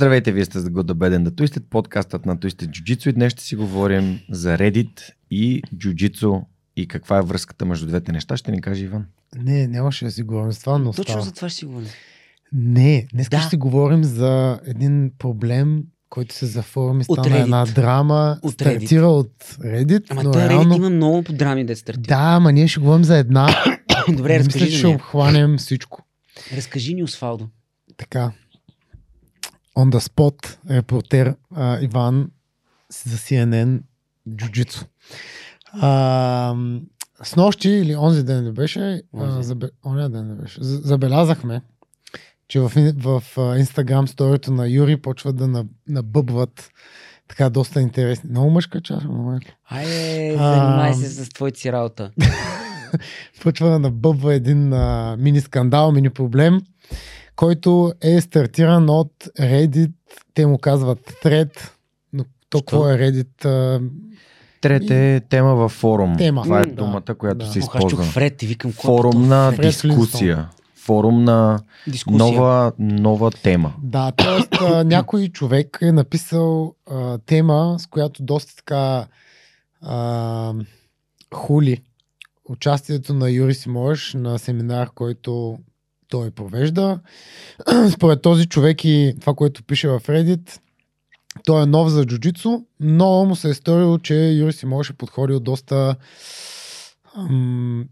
Здравейте, вие сте за Good, Bad and the Twisted, подкастът на Twisted Jiu-Jitsu и днес ще си говорим за Reddit и Jiu-Jitsu и каква е връзката между двете неща, ще ни каже Иван. Не, нямаше да си говорим за това, но Точно става. за това ще си говорим. Не, днес Да. ще си говорим за един проблем, който се заформи, От стана Reddit. една драма, От стартира от Reddit, Ама но той реално... Reddit има много драми да стартира. Да, ама ние ще говорим за една. Добре, не мисля, разкажи че ще обхванем всичко. Разкажи ни, Освалдо. Така. On the spot, репортер а, Иван за CNN. А, с нощи или онзи ден не беше, а, забе, оня ден не беше, за- забелязахме, че в, в Инстаграм сторито на Юри почват да на- набъбват така доста интересни. Много мъжка чаша, много яко. Айде, занимай се с твоите си работа. почва да набъбва един а, мини скандал, мини проблем, който е стартиран от Reddit. Те му казват Thread, но то какво е Reddit? А, Трета е тема във форум. Тема. Това е М, думата, която да. се използва. Фред и викам, е Форум на Фред дискусия. Форум на дискусия. нова, нова тема. Да, т.е. някой човек е написал а, тема, с която доста така а, хули участието на Юри Симош на семинар, който той провежда. Според този човек и това, което пише в Reddit, той е нов за джуджицу, но му се е сторило, че Юри Симош е подходил доста ам,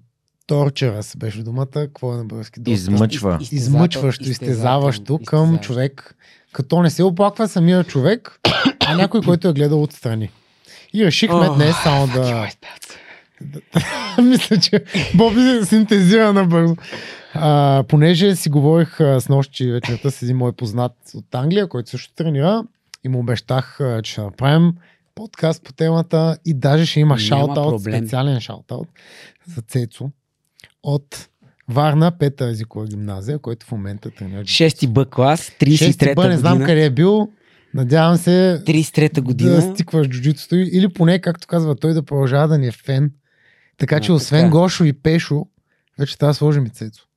торчерас беше думата. Какво е на български? Доста Измъчва. Из- измъчващо, изтезаващо към човек, като не се оплаква самия човек, а някой, който е гледал отстрани. И решихме Ох, днес само да... Мисля, че Боби синтезира набързо. А, понеже си говорих а, с нощи вечерта с един мой познат от Англия, който също тренира и му обещах, а, че ще направим подкаст по темата и даже ще има шаутаут, специален шаутаут за Цецо от Варна, пета езикова гимназия, който в момента тренира. Шести Б клас, Шести Б, 33-та не знам година. къде е бил. Надявам се 33-та да година. стикваш джуджитото или поне, както казва той, да продължава да ни е фен. Така че А, освен така. Гошо и Пешо, вече трябва да сложим и Цецо.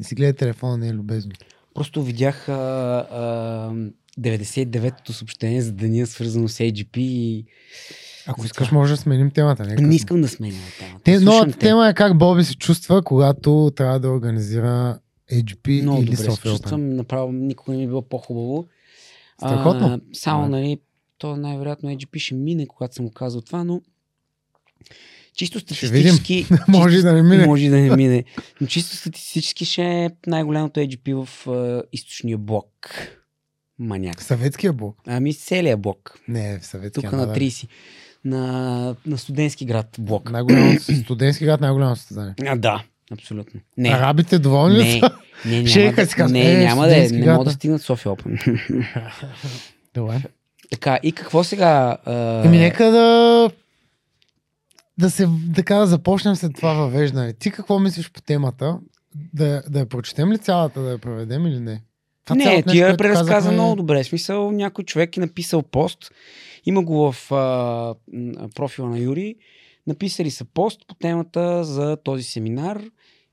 И си гледай телефона, не е любезно. Просто видях а, а, 99-то съобщение за деня, свързано с AGP и Ако искаш, може да сменим темата. Не, е не искам да сменя темата. Те, новата те. тема е как Боби се чувства, когато трябва да организира AGP Много или добре Open. чувствам, направо никога не ми е било по-хубаво. Страхотно. А, само, Да. нали, то най-вероятно AGP ще мине, когато съм го казал това, но чисто статистически... Може и да не мине. Може да не мине. Но чисто статистически ще е най-голямото AGP в а, източния блок. Маняк. Съветския блок. Ами целият блок. Не, в съветския. Тук на да. 30. На, на студентски град блок. Най-голямото, студентски град, най-голямо състезание. А, да, абсолютно. Не. Арабите доволни не, са? не, няма Шейха да, си казва, не, е, няма да е, не мога да стигнат София Open. Добре. така, и какво сега? Еми, нека да да се, така да започнем след това въвеждане. Ти какво мислиш по темата? Да, да я прочетем ли цялата, да я проведем или не? Това Не, цялото ти я преразказа казахме, много добре. В смисъл, някой човек е написал пост, има го в а, профила на Юри, написали са пост по темата за този семинар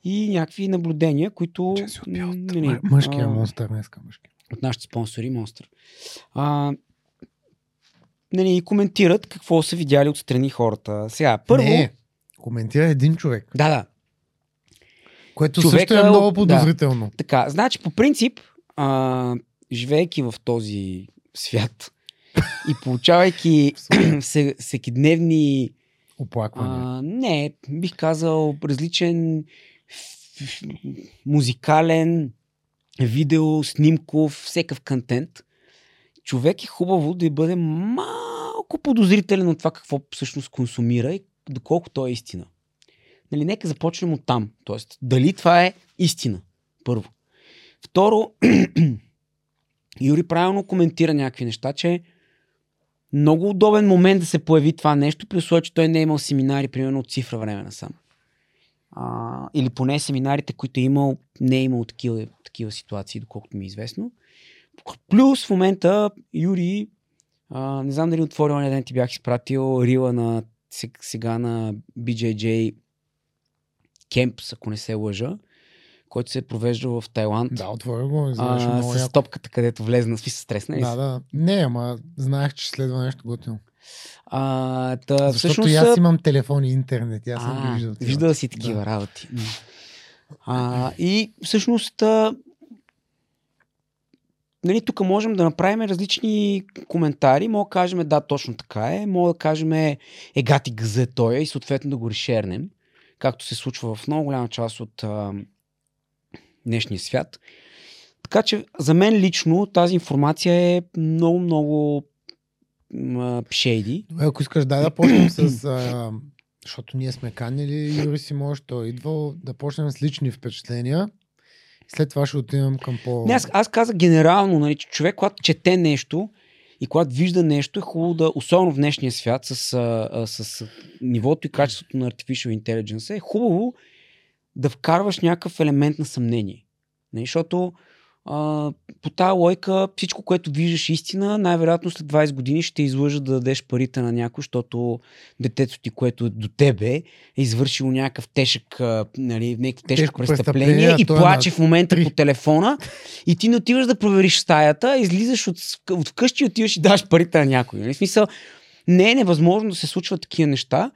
и някакви наблюдения, които... Че си от нали, м- мъжкия а, монстър днеска. Мъжкия. от нашите спонсори Monster. А, нали, и коментират какво са видяли отстрани хората. Сега, първо... Не, коментира един човек, Да, да. което Човека също е от- много да. подозрително. Така, значи по принцип, а, живеейки в този свят и получавайки се- всекидневни, Оплакване. а, не, бих казал, различен музикален, видео, снимков, всекъв контент, човек е хубаво да бъде малко подозрителен от това какво всъщност консумира и доколко то е истина. Нали, нека започнем от там. Тоест, дали това е истина, първо. Второ, Юри правилно коментира някакви неща, че много удобен момент да се появи това нещо, при условие, че той не е имал семинари, примерно от цифра време насам. А, или поне семинарите, които е имал, не е имал такива, такива ситуации, доколкото ми е известно. Плюс в момента Юри, а, не знам дали отворил на ден ти бях изпратил рила на се- сега на BJJ Camps, ако не се лъжа, който се е провеждал в Тайланд. Да, отворя го. Изглеждаше а, много с яко. топката, където влезна. Сви се стресна ли Да, да. Не, ама знаех, че следва нещо готино. А, та, Защото всъщност, аз имам телефон и интернет. Аз съм виждал. виждал си такива Да. работи. А, и всъщност, нали, тук можем да направим различни коментари. Мога да кажем, да, точно така е. Мога да кажем, е гати газе той е и съответно да го решернем, както се случва в много голяма част от а, днешния свят. Така че за мен лично тази информация е много, много шейди. Добре, ако искаш, дай да почнем с... А, защото ние сме канили Юри Симош, той е идвал да почнем с лични впечатления. След това ще отидем към по... Не, аз, аз казах генерално, нали, че човек, когато чете нещо и когато вижда нещо, е хубаво да, особено в днешния свят, с, а, а, с нивото и качеството на Artificial Intelligence, е хубаво да вкарваш някакъв елемент на съмнение. Нали, защото а, по тази лойка всичко, което виждаш истина, най-вероятно след 20 години ще излъжа да дадеш парите на някой, защото детето ти, което е до тебе, е извършило някакъв тежък, нали, някакво тежко, Тежко престъпление, престъпление, и е плаче на в момента три. по телефона и ти не отиваш да провериш стаята, излизаш от, от вкъщи и отиваш и даш парите на някой. Нали? В смисъл, не е невъзможно да се случват такива неща.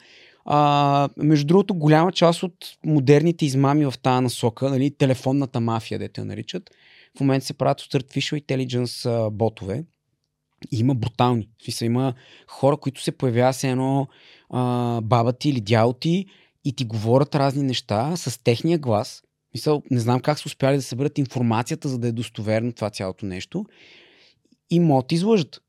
А, между другото, голяма част от модерните измами в тази насока, нали, телефонната мафия, дете я наричат, в момента се правят от Artificial Intelligence ботове. И има брутални. В смисъл, има хора, които се появяват с едно а, баба ти или дядо ти и ти говорят разни неща с техния глас. Мисъл, не знам как са успяли да съберат информацията, за да е достоверно това цялото нещо. И могат да излъжат.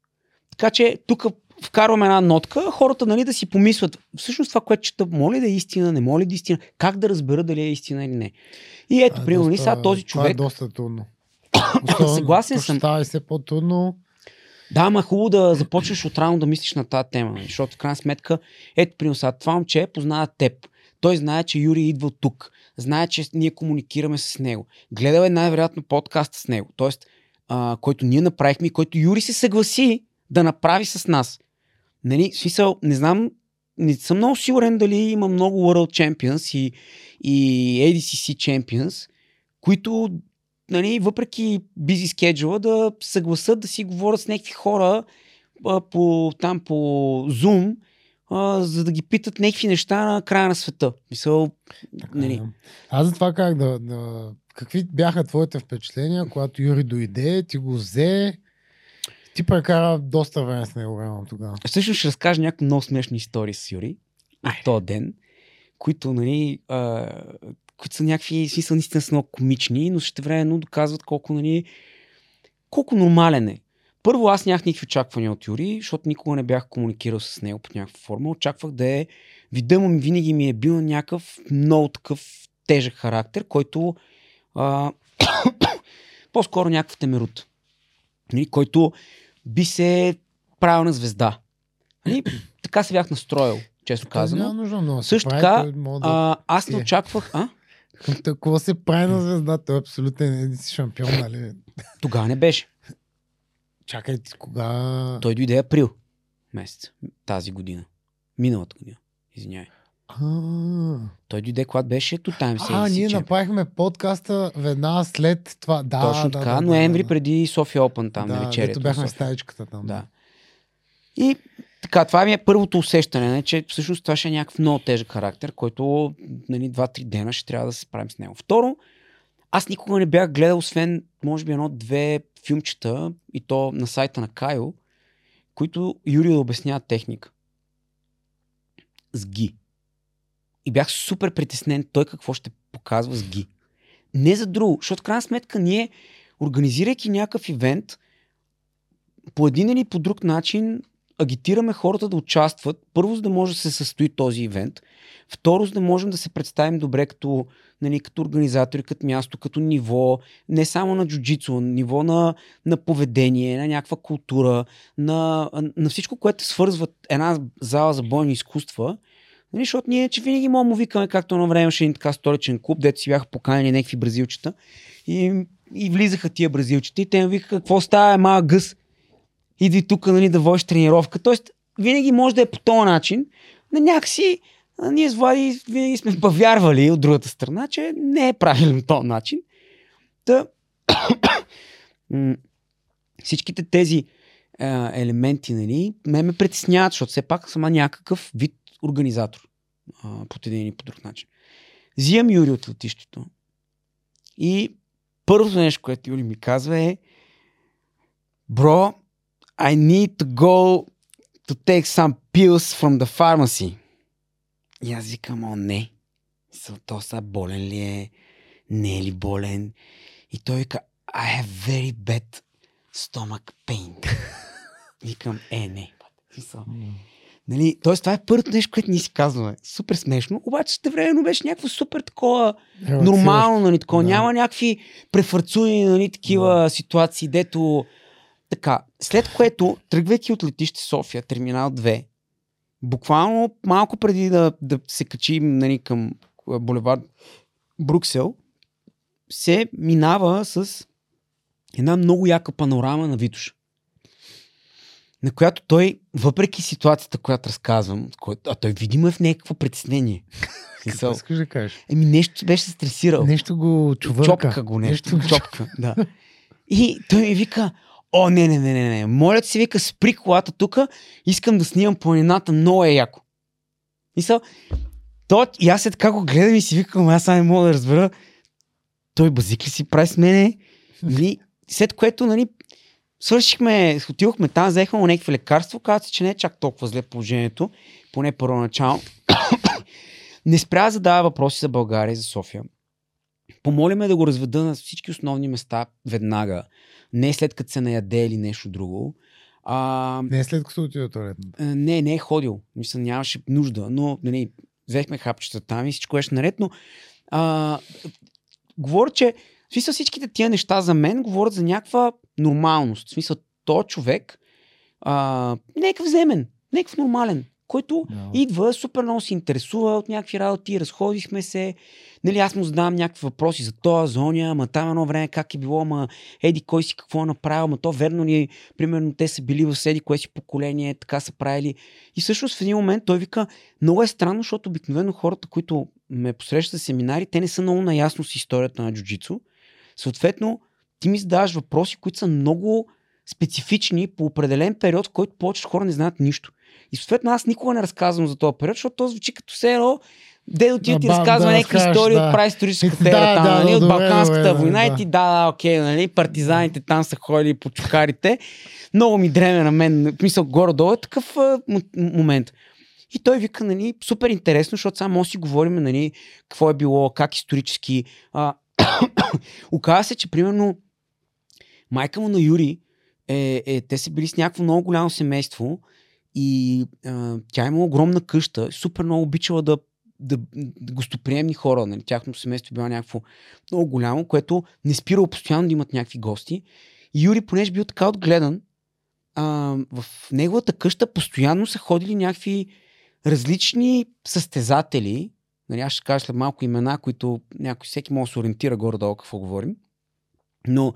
Така че тук вкарваме една нотка, хората нали, да си помислят, всъщност това, което чета, моля да е истина, не моля да е истина, как да разбера дали е истина или не. И ето, е примерно, нали, доста- сега този Това е човек, доста трудно. Съгласен съм. Става и все по-трудно. Да, ама е хубаво да започнеш отрано да мислиш на тази тема, защото в крайна сметка, ето, примерно сега, това момче познава теб. Той знае, че Юри идва тук. Знае, че ние комуникираме с него. Гледал е най-вероятно подкаст с него. Тоест, а, който ние направихме и който Юри се съгласи да направи с нас. Нали, смисъл, не знам, не съм много сигурен дали има много World Champions и, и ADCC Champions, които, нали, въпреки бизи скеджула, да съгласат да си говорят с някакви хора а, по, там по Zoom, а, за да ги питат някакви неща на края на света. Мисъл, Така, нали, да. Аз затова как да, да... Какви бяха твоите впечатления, когато Юри дойде, ти го взе, ти прекара доста време с него реално тогава. Всъщност ще разкажа някакви много смешни истории с Юри от този ден, които, нали, а, които са някакви, смисъл, наистина са много комични, но ще времено доказват колко, нали, колко нормален е. Първо, аз нямах никакви очаквания от Юри, защото никога не бях комуникирал с него по някаква форма. Очаквах да е, вида му винаги ми е бил някакъв много такъв тежък характер, който а, по-скоро някакъв темерут, нали, който би се правил на звезда. Нали? Така се бях настроил, често няма казано. нужда Също така, да... А, аз не очаквах. А? Такова се прави на звезда, той е абсолютен един си шампион, нали? Тогава не беше. Чакай, кога... Той дойде април месец тази година. Миналата година. Извинявай. А, Той дойде, когато беше Two Times а, ние направихме подкаста веднага след това. Да, Точно да, така. да, ноември да, да. преди София Open там да, на вечерието. дето в бяхме стаечката там. Да. И така, това ми е първото усещане, не, че всъщност това ще е някакъв много тежък характер, който нали, 2-3 дена ще трябва да се справим с него. Второ, аз никога не бях гледал, освен, може би, едно-две филмчета, и то на сайта на Кайо, които Юрий да обяснява техника. С ги. И бях супер притеснен той какво ще показва с ги. Не за друго, защото в крайна сметка ние, организирайки някакъв ивент, по един или по друг начин агитираме хората да участват. Първо, за да може да се състои този ивент. Второ, за да можем да се представим добре като, нали, като организатори, като място, като ниво, не само на джуджицу, ниво на, на поведение, на някаква култура, на, на всичко, което свързва една зала за бойни изкуства. Нали, защото ние, че винаги можем му викаме, както на време имаше един така столичен клуб, дето си бяха поканени някакви бразилчета и, и влизаха тия бразилчета и те ми викаха, какво става, е малък гъс? Иди тук нали, да водиш тренировка. Тоест, винаги може да е по този начин, на някакси ние с Влади винаги сме повярвали от другата страна, че не е правилен този начин. Та, всичките тези а, елементи, нали, ме ме притесняват, защото все пак съм някакъв вид организатор по един или по друг начин. Взимам Юри от летището и първото нещо, което Юли ми казва е Bro, I need to go to take some pills from the pharmacy. И аз викам, о, не. То са болен ли е? Не е ли болен? И той вика, I have very bad stomach pain. Викам, е, не. Нали, тоест, това е първото нещо, което ние си казваме. Супер смешно, обаче ще времено беше някакво супер такова нормално, нали, такова. Да. Няма някакви префарцуни, нали, такива ситуации, дето така. След което, тръгвайки от летище София, терминал 2, буквално малко преди да, да се качим нали, към булевард Бруксел, се минава с една много яка панорама на Витуша. На която той, въпреки ситуацията, която разказвам, а той видимо е в някакво притеснение. Какво искаш да кажеш? Еми нещо беше стресирал. Нещо го чувърка. Чопка го нещо. Нещо го чопка, да. И той ми вика, о, не, не, не, не, не. Моля се, вика, спри колата тук, искам да снимам планината, много е яко. Мисъл, то, и аз е така го гледам и си викам, аз не мога да разбера, той базик ли си прави с мене? Нали? След което, нали, свършихме, отидохме там, взехме му някакви лекарства, каза се, че не е чак толкова зле положението, поне първоначално. не спря да задава въпроси за България за София. Помолиме да го разведа на всички основни места веднага. Не след като се наяде или нещо друго. А, Не е след като отиде туалетната. а, не, не е ходил. Мисля, нямаше нужда, но нали, взехме хапчета там и всичко беше наред, но а, говоря, че в смисъл всичките тия неща за мен говорят за някаква нормалност. В смисъл, то човек а, някакъв земен, някакъв нормален, който Да. идва, супер много се интересува от някакви работи, разходихме се. Нали, аз му задавам някакви въпроси за това, за оня, ама там едно време как е било, ама еди кой си какво е направил, ама то верно ли примерно те са били в седи кое си поколение, така са правили. И всъщност в един момент той вика, много е странно, защото обикновено хората, които ме посрещат за семинари, те не са много наясно с историята на джуджицу. Съответно, ти ми задаваш въпроси, които са много специфични по определен период, в който повечето хора не знаят нищо. И съответно аз никога не разказвам за този период, защото то звучи като все едно, дедо ти На ти разказва да някакви истории да. от праисторическата Да, ера, там, да, нали, от добре, Балканската добре, война да. и ти да, да, окей, нали, партизаните там са ходили по чукарите. Много ми дреме на мен, в смисъл горе-долу е такъв а, момент. И той вика, нали, супер интересно, защото само да си говорим, нали, какво е било, как исторически. А, оказва се, че примерно майка му на Юри, е, е, те са били с някакво много голямо семейство и а, тя има огромна къща, супер много обичала да, да, да гостоприемни хора. Нали? Тяхното семейство било някакво много голямо, което не спирало постоянно да имат някакви гости. И Юри, понеже бил така отгледан, а, в неговата къща постоянно са ходили някакви различни състезатели. Нали, аз ще кажа след малко имена, които някой всеки може да се ориентира горе-долу какво говорим. Но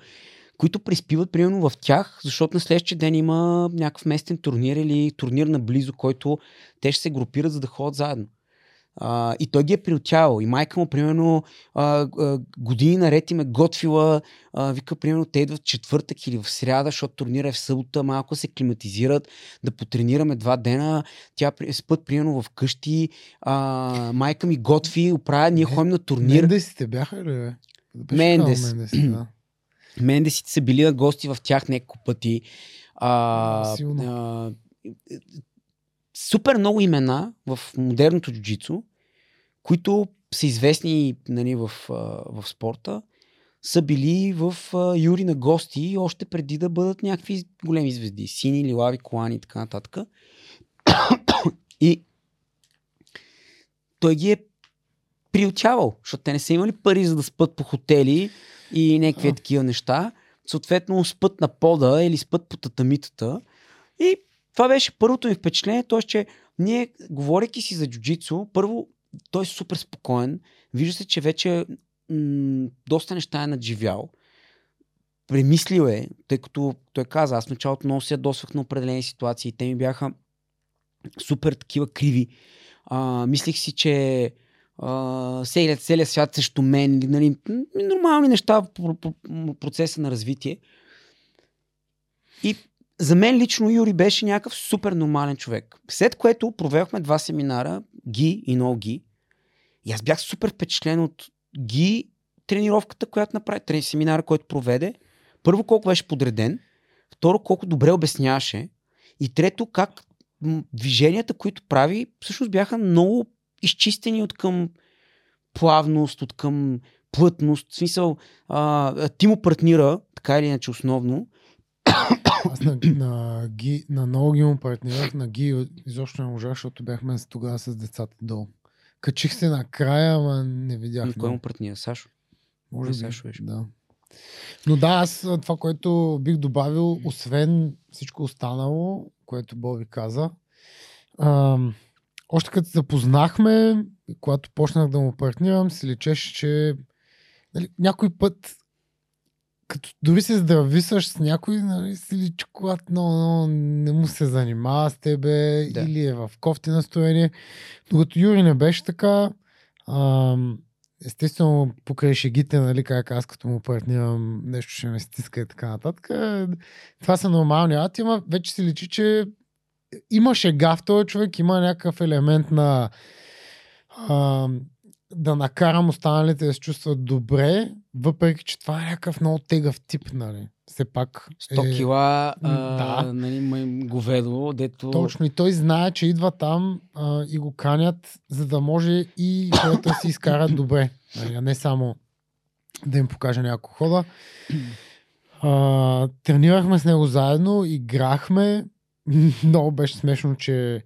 които приспиват примерно в тях, защото на следващия ден има някакъв местен турнир или турнир наблизо, който те ще се групират, за да ходят заедно. А, и той ги е приотявал. И майка му, примерно, а, а, години наред им е готвила, а, вика, примерно, те идват в четвъртък или в сряда, защото турнира е в събота, малко се климатизират, да потренираме два дена. Тя спът, примерно, в къщи. А, майка ми готви, оправя, ние ходим на турнир. Мендесите бяха ли, Мендес. Мендес, да. Мендесите са били на гости в тях няколко пъти. А, Силно. а, супер много имена в модерното джуджицу, които са известни нали, в, в спорта, са били в Юри на гости още преди да бъдат някакви големи звезди. Сини, Лилави, Колани и така нататък. и той ги е приютявал, защото те не са имали пари за да спят по хотели и някакви А. такива неща. Съответно, спът на пода или спът по татамитата. И това беше първото ми впечатление, т.е. че ние, говорейки си за джуджицу, първо, той е супер спокоен. Вижда се, че вече м- доста неща е надживял. Премислил е, тъй като той каза, аз началото много се ядосвах на определени ситуации. Те ми бяха супер такива криви. А, мислих си, че целият, целият свят срещу мен, нали, нормални неща в про- про- процеса на развитие. И за мен лично Юри беше някакъв супер нормален човек. След което проведохме два семинара, ГИ и НО ГИ. И аз бях супер впечатлен от ГИ тренировката, която направи, трени семинара, който проведе. Първо, колко беше подреден. Второ, колко добре обясняваше. И трето, как движенията, които прави, всъщност бяха много изчистени от към плавност, от към плътност. В смисъл, а, ти му партнира, така или иначе основно. Аз на, на, ги, на много ги му партнирах, на ги изобщо не можах, защото бяхме тогава с децата долу. Качих се накрая, ама не видях. Ами, Кой му партнира? Сашо. Може би, Сашо беше. да. Но да, аз това, което бих добавил, освен всичко останало, което Боби каза, ам, още като се запознахме, когато почнах да му партнирам, си лечеше, че нали, някой път като дори се здрависаш с някой, нали, си личи, когато много, много не му се занимава с тебе Да. или е в кофти настроение. Докато Юри не беше така, ам, естествено, покрай шегите, нали, как аз като му партнирам, нещо ще ме стиска и така нататък. Това са нормални работи, ама вече си личи, че има шега в този човек, има някакъв елемент на а, да накарам останалите да се чувстват добре, въпреки, че това е някакъв много тегъв тип, нали. Все пак 100 е- кила а, да. нали, май, говедо, дето... Точно и той знае, че идва там а, и го канят, за да може и хората си изкарат добре. Нали, а не само да им покаже няколко хода. А, тренирахме с него заедно, играхме. Много беше смешно, че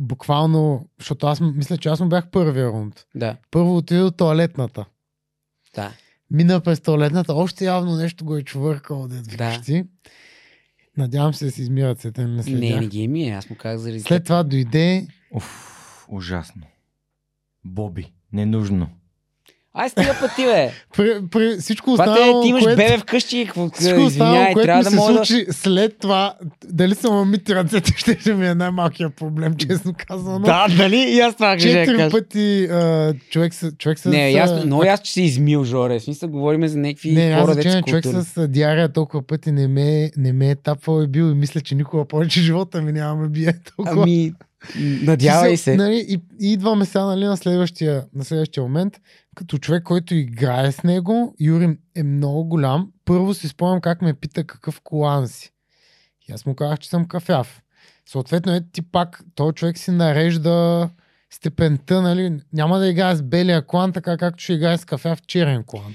буквално, защото аз мисля, че аз му бях първия рунд. Да, Първо отиде до туалетната. да. Мина през туалетната, още явно нещо го е чувъркал, да Да. Надявам се да си измират се, не Не, следях. не ги е ми, аз му казах заради След това дойде Уф, ужасно. Боби, ненужно. Ай, стига пъти, бе! при, при всичко останало, те, ти имаш което, бебе вкъщи, какво всичко останало, извиняй, което трябва ми да се мога случи след това, дали съм мити ръцете, ще, ще ми е най-малкият проблем, честно казано. Да, дали? И аз това ще Четири пъти а, човек, с, човек с... Не, ясно, много ясно, че си измил, Жоре. В смисъл, говорим за някакви Не, аз хора, значение, деца човек с диария толкова пъти не ме, не ме е тапвал и бил и мисля, че никога повече живота ми няма ме бие толкова. Ами, надявай се. Нали, и, и идваме сега нали, на, следващия, на следващия момент. Като човек, който играе с него, Юри е много голям. Първо си спомням как ме пита какъв колан си. И аз му казах, че съм кафяв. Съответно, е ти пак, този човек си нарежда степента, нали? Няма да играе с белия колан, така както ще играе с кафяв черен колан.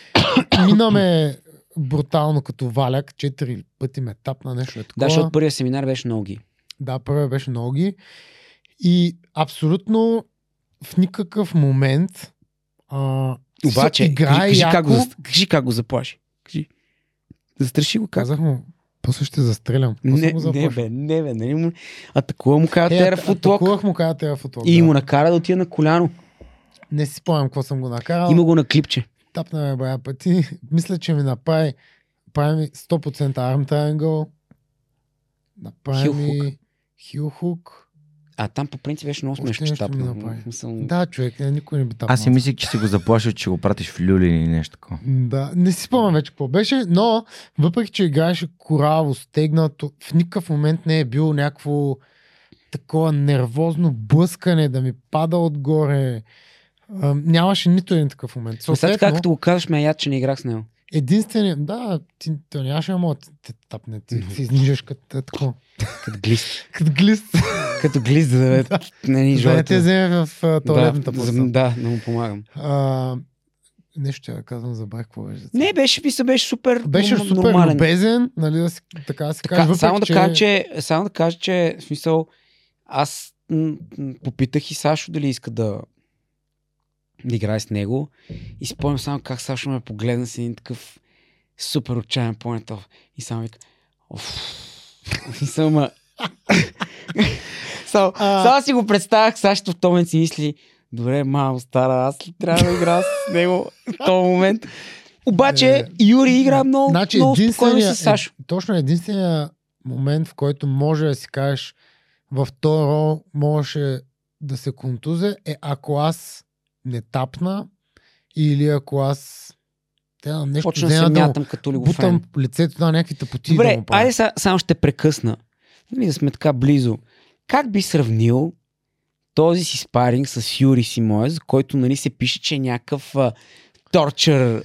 Минаме брутално като валяк, четири пъти ме тапна нещо е такова. Да, защото първият семинар беше много ги. Да, първия беше ноги. И абсолютно в никакъв момент а, Обаче, играе кажи, кажи, как го, яко. кажи как го заплаши. Кажи. Застраши го как. Казах му, после ще застрелям. После Не, не, бе, не, бе, нали му... Атакува му каза Е, тера ата- футлок атакувах му каза тера футлок. и да. му накара да отиде на коляно. Не си спомням какво съм го накарал. Има го на клипче. Тапна ме бая пъти. Мисля, че ми направи прави ми 100% arm triangle. Направи ми хил хук. А там по принцип беше много смешно. В смисъл, Да, човек, е, никой не би тапнал. Аз си мислих, че си го заплашил, че го пратиш в люлин или нещо такова. Да, не си спомням вече какво беше, но въпреки, че играеше кораво, стегнато, в никакъв момент не е било някакво такова нервозно блъскане да ми пада отгоре. А, нямаше нито един такъв момент. Но сега Съответно, като го казваш, ме яд, че не играх с него. Единственият, да, ти, то нямаше мога да те тапне, ти се изнижаш като е такова, Като глист. като глист. като глист, да, да, нали, За да те жората. вземе в туалетната да, да, да му помагам. А, нещо да казвам, забравих какво беше. Не, беше, мисля, беше супер Беше супер нормален. любезен, нали, да си, така да се Така, каже. само, да кажа, че, само да кажа, че в смисъл, аз м- м- попитах и Сашо дали иска да, да играе с него. И спомням само как Сашо ме погледна с един такъв супер отчаян поинт И само вика, оф, и само, само, А. само си го представях, Сашо в този момент си мисли, добре, мамо, стара, аз ли трябва да играя с него в този момент? Обаче, Юри игра много, значи, много спокойно с Сашо. Е, точно единствения момент, в който може да си кажеш в този рол можеше да се контузя е ако аз не тапна или ако аз те, нещо Почна се взема да мятам като ли го бутам лицето на някакви тъпоти Добре, да му айде са, само ще прекъсна. Нали, да сме така близо. Как би сравнил този си спаринг с Юри Симоя, за който нали, се пише, че е някакъв торчер,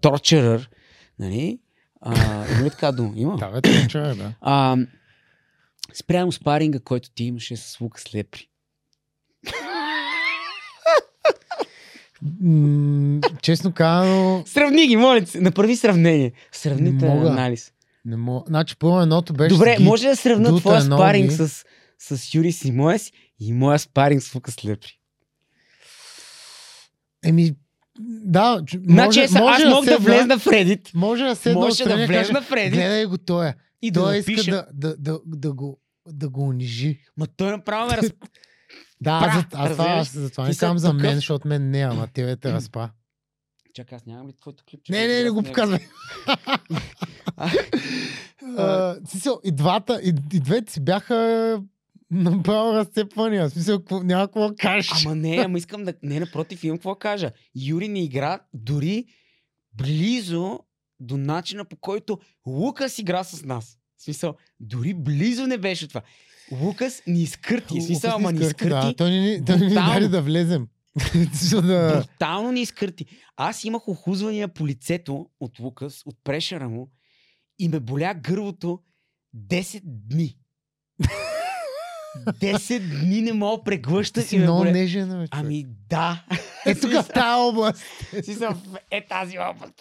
торчерър. Нали? А, има ли така дума? Има. Да, бе, човек, да. А, спрямо спаринга, който ти имаше с Лукас Лепри. М, честно казано, Сравни ги, моля се. Направи сравнение. Сравнителен мога. анализ. не мога. Значи, първо едното беше. Добре, ги- може да сравна твоя спаринг с, с Юри Симоес и моя спаринг с Лукас Лепри. Еми, да, ч- може, Значи аз, аз да мога да влезна в Reddit Може да седна Може да и влезна в Reddit Гледай го той. и да Той иска напиша. да, да, да, да, го, да го унижи. Ма той направо ме раз... Да, Пра, за- аз, аз за това не казвам за мен, защото мен не, ама тебе те разпа. Чакай, аз нямам ли твоето клипче? Не, не, не го показвай. Смисъл, и двата, и, и двете си бяха направо разцепвания. В смисъл, няма какво кажеш. Ама не, ама искам да... Не, напротив, имам какво кажа. Юри ни игра дори близо до начина по който Лукас игра с нас. Смисъл, дори близо не беше това. Лукас ни изкърти. Смисъл, ама ни изкърти, Да, той ни- той ни даде да влезем. Да... Брутално ни изкърти. Аз имах охузвания по лицето от Лукас, от прешера му и ме боля гърлото 10 дни. 10 дни не мога преглъща си и ме много боля. нежен, бе. Ами да. Е, тук в тази област. Си съм е тази област.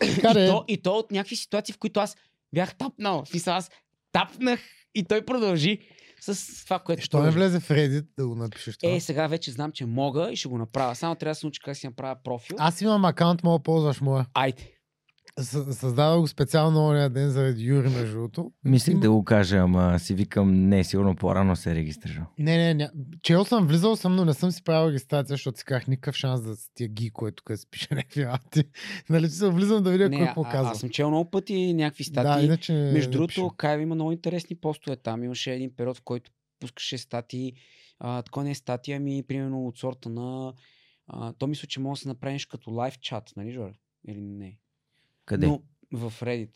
Така И то, и то от някакви ситуации, в които аз бях тапнал. В аз тапнах и той продължи с това, което Що не влезе в Reddit да го напишеш това? Е, сега вече знам, че мога и ще го направя. Само трябва да се науча как си направя профил. Аз имам акаунт, мога да ползваш моя. Айде. С- Създадох го специално ония ден заради Юри, между другото. Мислих да го кажа, ама си викам, не, сигурно по-рано се е регистрирал. Не, не, не. Чел съм, влизал съм, но не съм си правил регистрация, защото си казах никакъв шанс да с тия ги, което къде се пише някакви работи. нали, че съм влизам да видя Не, кой а, какво казва. аз съм чел много пъти някакви Да, статии. иначе не Между да другото. Кайва има много интересни постове там. Имаше един период, в който пускаше статии. А, такова не е статия, ами примерно от сорта на... А, то мисля, че може да се направи нещо като лайв чат, нали, Жоре? Или не? Къде? Но в Reddit.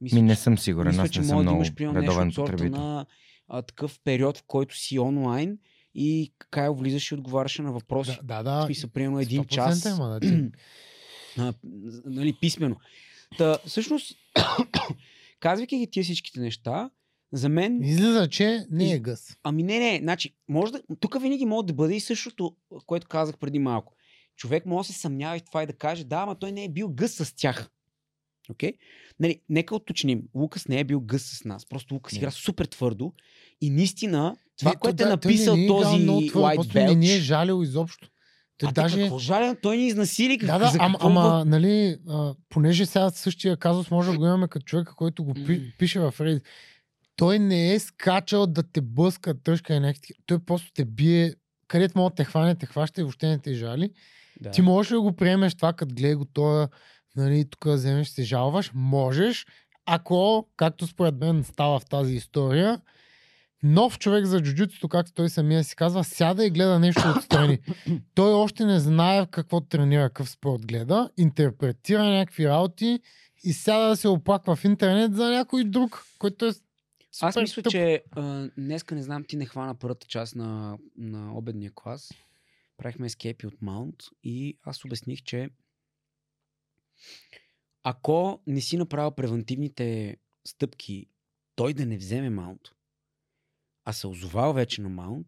Мисля, Ми не съм сигурен, мисля, аз че не съм може да много имаш примерно нещо редовен потребител. на а, такъв период, в който си онлайн и Кайл влизаше и отговаряше на въпроси. Да, да, да. смисъл, примерно един 100% час. Има, да, ти- а, нали, писмено. Та, всъщност, казвайки ги тия всичките неща, за мен Излиза, че не е гъс. Ами не, не, значи, може да, тук винаги може да бъде и същото, което казах преди малко. Човек може да се съмнява и това и да каже, да, ама той не е бил гъс с тях. Окей? Нали, нека уточним. Лукас не е бил гъс с нас. Просто Лукас Не. игра супер твърдо и наистина това, Не, което той е да- той не написал ни е този твърдо, White просто не ни е Belch. жалил изобщо. Той А даже... какво жален? Той ни изнасили. Да, да, за ама, ама нали, а, понеже сега същия казус може да го имаме като човека, който го пи, пише в Reddit. Той не е скачал да те блъска тъжка и някакви. Той просто те бие, където мога да те хване, те хваща и въобще не те жали. Да. Ти можеш ли да го приемеш това, като гледа го това, нали, тук вземеш, се жалваш? Можеш, ако, както според мен става в тази история, нов човек за джуджитото, както той самия си казва, сяда и гледа нещо отстрани. той още не знае какво тренира, какъв спорт гледа, интерпретира някакви работи и сяда да се оплаква в интернет за някой друг, който е Аз супер мисля, тъп. че а, днеска не знам, ти не хвана първата част на, на обедния клас. Правихме ескепи от Маунт и аз обясних, че ако не си направил превентивните стъпки той да не вземе Маунт, а се озовал вече на Маунт,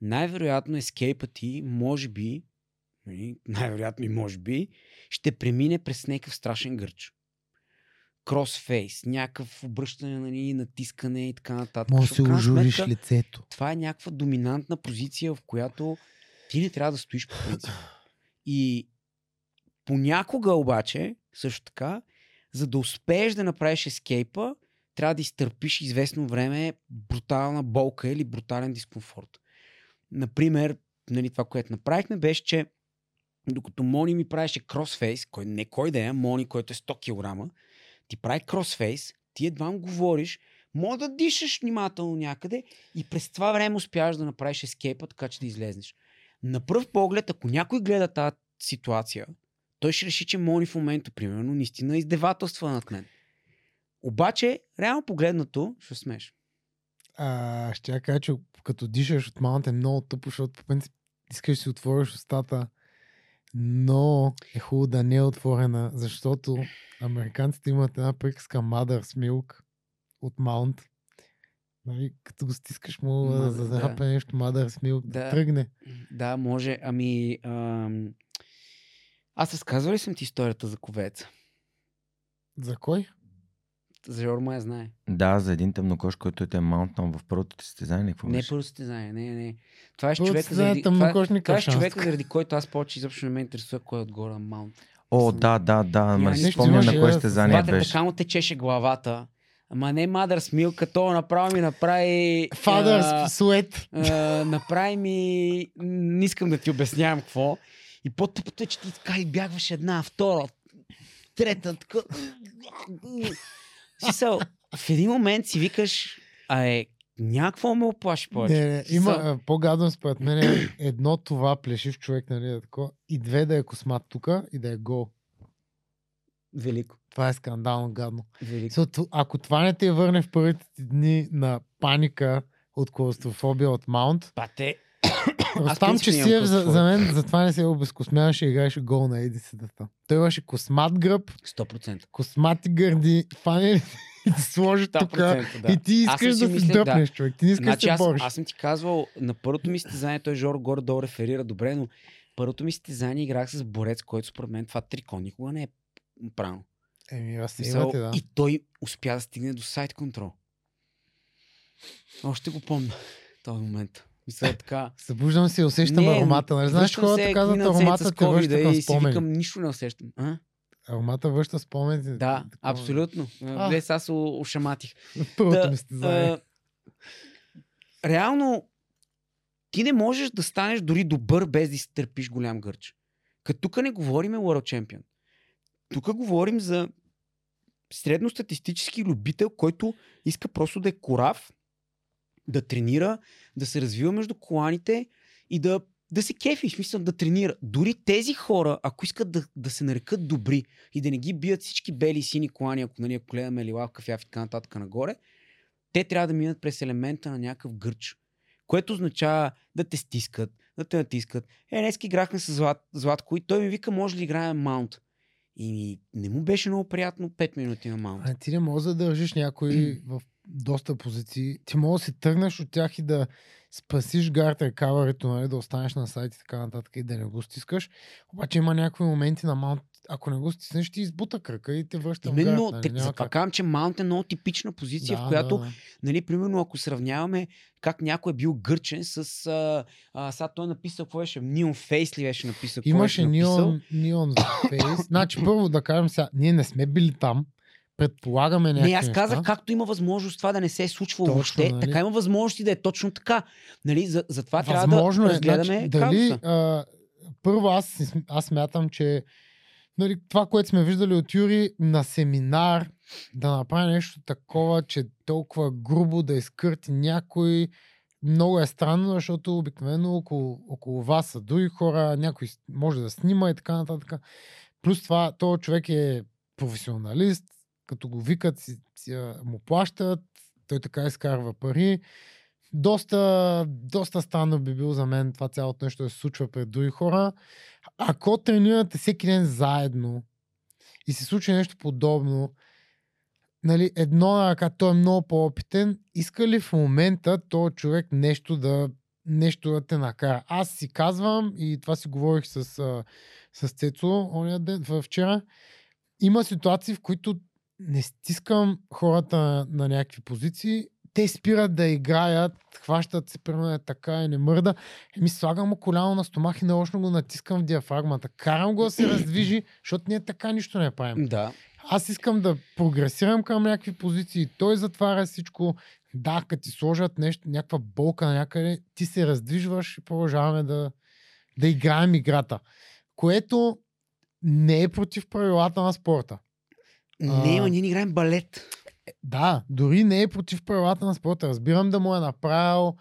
най-вероятно ескейпът ти, може би, нали, най-вероятно и може би, ще премине през някакъв страшен гърч. Кросфейс, някакъв обръщане, нали, натискане и така нататък. може да се ожуриш сметка, лицето. това е някаква доминантна позиция, в която ти не трябва да стоиш по принцип. И понякога обаче, също така, за да успееш да направиш ескейпа, трябва да изтърпиш известно време брутална болка или брутален дискомфорт. Например, нали, това, което направихме, беше, че докато Мони ми правеше кросфейс, кой, не кой да е, Мони, който е 100 кг, ти прави кросфейс, ти едва му говориш, Мога да дишаш внимателно някъде и през това време успяваш да направиш ескейпа, така че да излезнеш. На пръв поглед, ако някой гледа тази ситуация, той ще реши, че Мони в момента, примерно, наистина издевателства над мен. Обаче, реално погледнато, ще смеш. А, ще я кажа, че като дишаш от малата е много тъпо, защото по принцип искаш да си отвориш устата, но е хубаво да не е отворена, защото американците имат една приказка Mother's Milk от Маунт. Нали, като го стискаш му да, да да. нещо Mother's Milk, да, Да. тръгне. Да, може. Ами... Ам... Аз разказвал ли съм ти историята за ковеца? За кой? За Жорма я знае. Да, за един тъмнокош, който е маунтнал в първото ти състезание. Какво Не беше? първо състезание, не, не. Това е Първото човека, заради, е това, това е шанс. човека, заради който аз повече изобщо не ме интересува кой е отгоре на маунт. О, да, да, да. Ама не си спомня на кое да, състезание Това беше. така му течеше главата. Ама не Мадър Смил, като направо ми направи... Sweat. а, направи ми... Не искам да ти обяснявам какво. И по-тъпото е, че ти така избягваш една, втора, трета, така... Смисъл, в един момент си викаш, а е, някакво ме оплаши повече. Не, не, има а, по-гадно според мен е едно това плешив човек, нали, е такова, и две да е космат тука и да е гол. Велико. Това е скандално гадно. Велико. So, ако това не те върне в първите дни на паника от клаустрофобия от Маунт, Пате, Ростам, принцип че нямам си е за, за мен, затова не се обезкосмяваше и играеше гол на едицата. Той имаше космат гръб, 100%. космати гърди, фане ли и ти сложи тук. 100%, да. И ти Аз искаш да се мислил, дръпнеш, човек. Ти не искаш Значи да аз, се бориш. аз съм ти казвал, на първото ми състезание, той Жоро горе-долу реферира добре, но първото ми състезание играх с борец, който според мен това трико никога не е правилно. Еми, аз Смисъл, да. И той успя да стигне до сайт контрол. Още го помня този момент. Мисля така. Събуждам се и усещам Не, аромата. Нали? Знаеш, хората казват, аромата те връща към си спомени. викам, нищо не усещам. А? Аромата връща спомени. Да, Такова. абсолютно. Днес аз ушаматих. Първото Да, ми състезание. а, реално, ти не можеш да станеш дори добър без да изтърпиш голям гърч. Като тук не говорим World Champion. Тук говорим за средностатистически любител, който иска просто да е корав, да тренира, да се развива между коланите и да, да се кефи, в смисъл да тренира. Дори тези хора, ако искат да, да се нарекат добри и да не ги бият всички бели и сини колани, ако, нали, ако гледаме лила, кафяв и така нататък нагоре, те трябва да минат през елемента на някакъв гърч. Което означава да те стискат, да те натискат. Е, днес играхме с Злат, Златко и той ми вика, може ли играем маунт? И не му беше много приятно 5 минути на маунт. А ти не можеш да държиш някой в доста позиции. Ти можеш да се тръгнеш от тях и да спасиш гард рекаварито, нали, да останеш на сайт и така нататък и да не го стискаш. Обаче има някои моменти на маунт, ако не го стиснеш, ти избута кръка и те връща в Именно, гард. те, Нали, затова казвам, че маунт е много типична позиция, в която, да, да. нали, примерно, ако сравняваме как някой е бил гърчен с... А, а, сега той е написал, какво беше? Neon Face ли беше написал? Имаше неон, неон фейс. значи първо да кажем сега, ние не сме били там, предполагаме някакви Не, аз казах, неща. както има възможност това да не се е случвало Точно, въобще, нали? така има възможност и да е точно така. Нали, за, трябва Възможно да е. разгледаме Значи, дали, а, първо аз, аз смятам, че нали, това, което сме виждали от Юри на семинар, да направи нещо такова, че толкова грубо да изкърти някой, много е странно, защото обикновено около, около вас са други хора, някой може да снима и така нататък. Плюс това, този човек е професионалист, като го викат, си, си, му плащат, той така изкарва пари. Доста, доста странно би било за мен това цялото нещо да се случва пред други хора. Ако тренирате всеки ден заедно и се случи нещо подобно, нали, едно на ръка, той е много по-опитен, иска ли в момента този човек нещо да, нещо да те накара? Аз си казвам, и това си говорих с, с Цецо ония ден, вчера, има ситуации, в които не стискам хората на, някакви позиции, те спират да играят, хващат се, примерно е така и не мърда. Еми слагам му коляно на стомах и нарочно го натискам в диафрагмата. Карам го да се раздвижи, защото ние така нищо не правим. Да. Аз искам да прогресирам към някакви позиции. Той затваря всичко. Да, като ти сложат нещо, някаква болка на някъде, ти се раздвижваш и продължаваме да, да играем играта. Което не е против правилата на спорта. Не, А. ние не играем балет. Да, дори не е против правилата на спорта. Разбирам да му е направил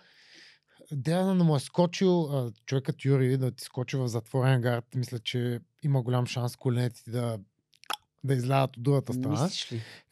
да му е скочил човекът Юри да ти скочи в затворен гард. Мисля, че има голям шанс коленете да, да излязат от другата страна.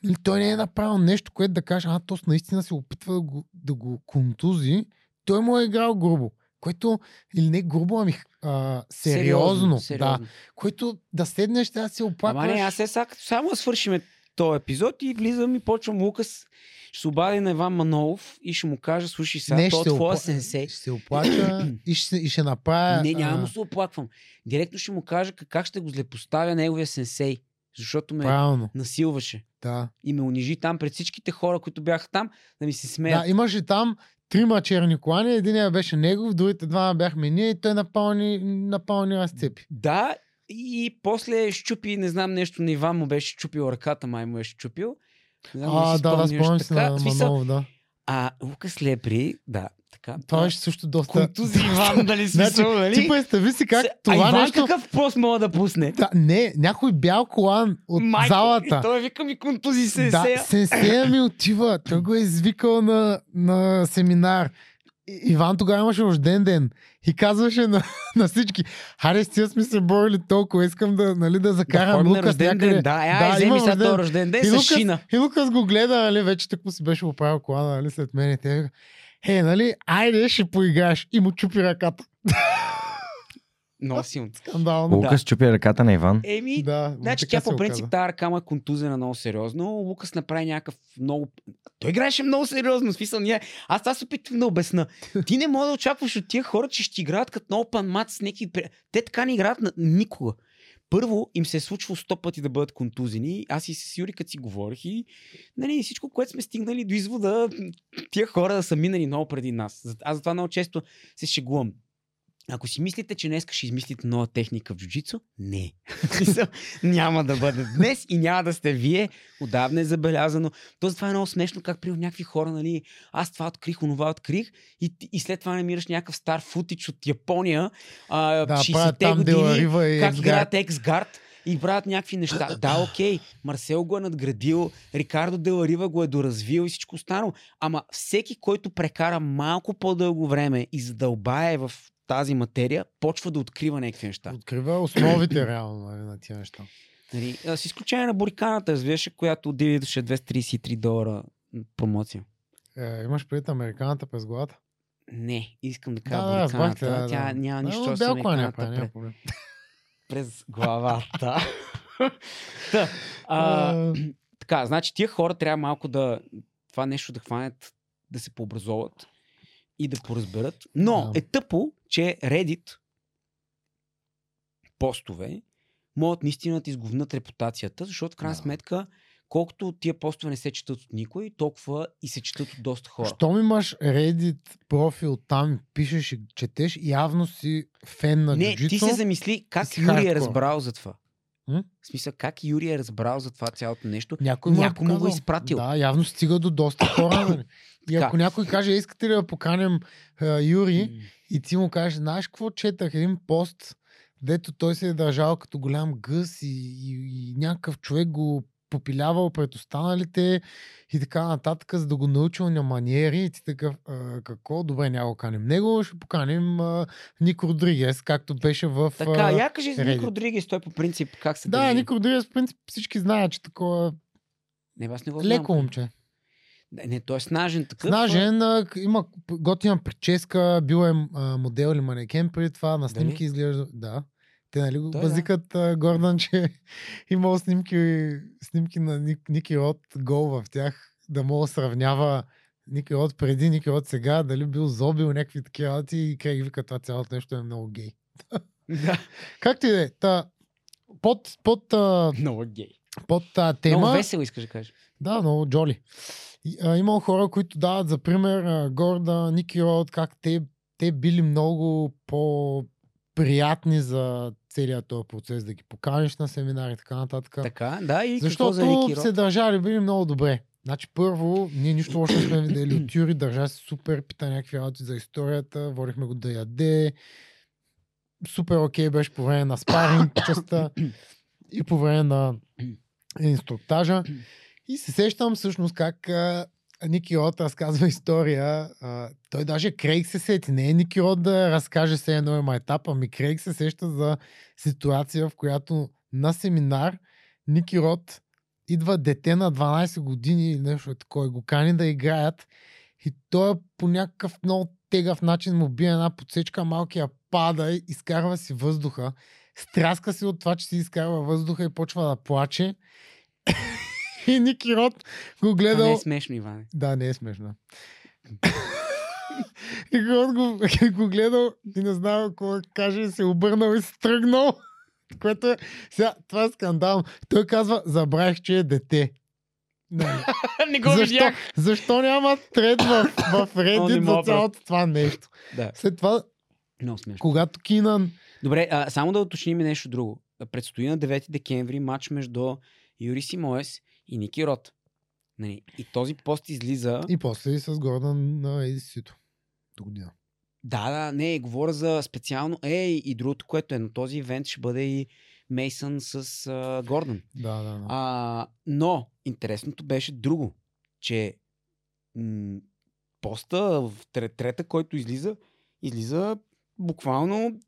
Или той не е направил нещо, което да каже, а, то наистина се опитва да го, да го контузи. Той му е играл грубо. Което, или не грубо, ами а, сериозно, сериозно. Да, което да седнеш, да се оплакваш. Ама не, аз е сега, само свършиме този епизод и влизам и почвам Лукас. Ще се обади на Иван Манолов и ще му кажа, слушай сега, не, то ще, е твоя опла... сенсей. ще се оплача и ще, и ще направя... Не, няма му се оплаквам. Директно ще му кажа как ще го злепоставя неговия сенсей. Защото ме Правилно, насилваше да. и ме унижи там пред всичките хора, които бяха там, да ми се смеят. Да, имаше там трима черни колани, единия беше негов, другите двама бяхме ние и той напълни, напълни разцепи. Да, и после щупи, не знам нещо на Иван му беше щупил ръката, май му беше щупил. Не знам, А, да, да, спомням така. на В смисъл, Манолов, да. А Лукас Лепри, да, така. Това беше също доста... Контузи Иван, дали смисъл, Значи, нали? ти представи си как Се- това а Иван нещо... какъв пост мога да пусне? Да, не, някой бял колан от Майко, залата. И той вика ми контузи се Да, сея. сенсея ми отива. Той го е извикал на, на семинар. Иван тогава имаше рожден ден и казваше на, на всички, харе, с сме се борили толкова, искам да, нали, да Да закарам на Лукас рожден някъде. ден. Да, я, Да, да вземи сега рожден- този рожден ден И Лукас, шина. и Лукас го гледа, нали, вече так му си беше оправил колана, нали, след мен. И те Е, нали, айде, ще поиграеш. И му чупи ръката. Много силно. Скандално. Лукас чупи ръката на Иван. Еми, Да, Значи тя по принцип тази ръка му е контузена много сериозно. Лукас направи някакъв много... Той играеше много сериозно. Смисъл, ние... Аз това се опитвам да обясна. Ти не можеш да очакваш от тия хора, че ще играят като на Open Mat с някакви... Те така не играят на... никога. Първо им се е случвало сто пъти да бъдат контузени. Аз и с Юри, като си говорих и нали, всичко, което сме стигнали до извода, тия хора да са минали много преди нас. Аз затова много често се шегувам. Ако си мислите, че днес ще измислите нова техника в джуджицу, не. Няма да бъде днес и няма да сте вие. Отдавна е забелязано. То това е много смешно, как при някакви хора, нали, аз това открих, онова открих и, и след това намираш някакъв стар футич от Япония, а, Да, 60-те правят там години, и как играят Ексгард и правят някакви неща. Да, окей, Марсел го е надградил, Рикардо Деларива го е доразвил и всичко останало. Ама всеки, който прекара малко по-дълго време и задълбае в тази материя, почва да открива някакви неща. Открива основите реално нали, на тия неща. Нали, с изключение на буриканата, разбираш, която дивидеше 233 долара промоция. Е, имаш пред американата през главата? Не, искам да кажа Да, да, буриканата. те, да, Тя да. няма Да, нищо общо с американата няма през, проблем. през главата. Та, А, така, значи тия хора трябва малко да това нещо да хванят, да се пообразоват и да поразберат. Но е тъпо, че Reddit постове могат наистина да изговнат репутацията, защото в крайна Да. сметка колкото тия постове не се четат от никой, толкова и се четат от доста хора. Щом имаш Reddit профил там, пишеш и четеш, явно си фен на Не, джуджицу. ти се замисли как Юри е разбрал за това. М? В смисъл, как Юри е разбрал за това цялото нещо. Някой, е Някой му го показал. изпратил. Да, явно стига до доста хора. нали. И ако някой каже, искате ли да поканем а, Юри, и ти му кажеш, знаеш какво четах? Един пост, дето той се е държал като голям гъс и, и, и някакъв човек го попилявал пред останалите и така нататък, за да го научил на маниери. И ти такъв, а, какво? Добре, няма го каним него, ще поканим а, Ник Родригес, както беше в... Така, а, я кажи за Ник. Родригес, той по принцип как се Да, държи. Ник Родригес, в принцип, всички знаят, че такова Не, аз не го знам. леко момче. Не, не, той е снажен такъв. Снажен, а, има готина прическа, бил е а, модел или манекен преди това, на снимки Дали? изглежда. Да. Те нали го Да, базикат а, Гордан, че имал снимки, снимки на Ник, Ники Род гол в тях, да мога да сравнява Ники Род преди, Ники Род сега, дали бил зобил някакви такива работи и Крейг вика това цялото нещо е много гей. Да, Както и да е, та, под, под, а, много гей. под а, Много тема... весело искаш да кажеш. Да, много джоли. И, а, имал хора, които дават за пример а, Горда, Ники Род, как те, те били много по-приятни за целият този процес, да ги поканиш на семинари и така нататък. Така, да, и Защото за се държали били много добре. Значи първо, ние нищо лошо не сме видели от Юри, държа се супер, пита някакви работи за историята, водихме го да яде. Супер окей беше по време на спаринг частта и по време на инструктажа. И се сещам всъщност как Ники Рот разказва история. А, той даже Крейг се сети. Не е Ники Рот да разкаже се едно има етап, ами Крейг се сеща за ситуация, в която на семинар Ники Рот идва дете на 12 години или нещо такова и го кани да играят и той по някакъв много тегав начин му бие една подсечка, малкия пада и изкарва си въздуха. Стряска се от това, че си изкарва въздуха и почва да плаче. И Ники Рот го гледал... Това не е смешно, Иване. Да, не е смешно. и Рот го, го гледал и не знам какво каже, и се обърнал и се тръгнал. Което е... Сега, това е скандално. Той казва, забравих, че е дете. Не го Защо, видях. защо няма тред в, в Reddit за цялото това нещо? Да, След това, много смешно. когато Кинан... Добре, а, само да уточним и нещо друго. Предстои на 9 декември матч между Юри Симоес и Ники Рот. Нали? И този пост излиза... И после и с Гордан на Едисито. До година. Да, да, не, говоря за специално... Е, и другото, което е на този ивент, ще бъде и Мейсън с а, Гордън. Да, да, да. А, но интересното беше друго, че м- поста в тре- трета, който излиза, излиза буквално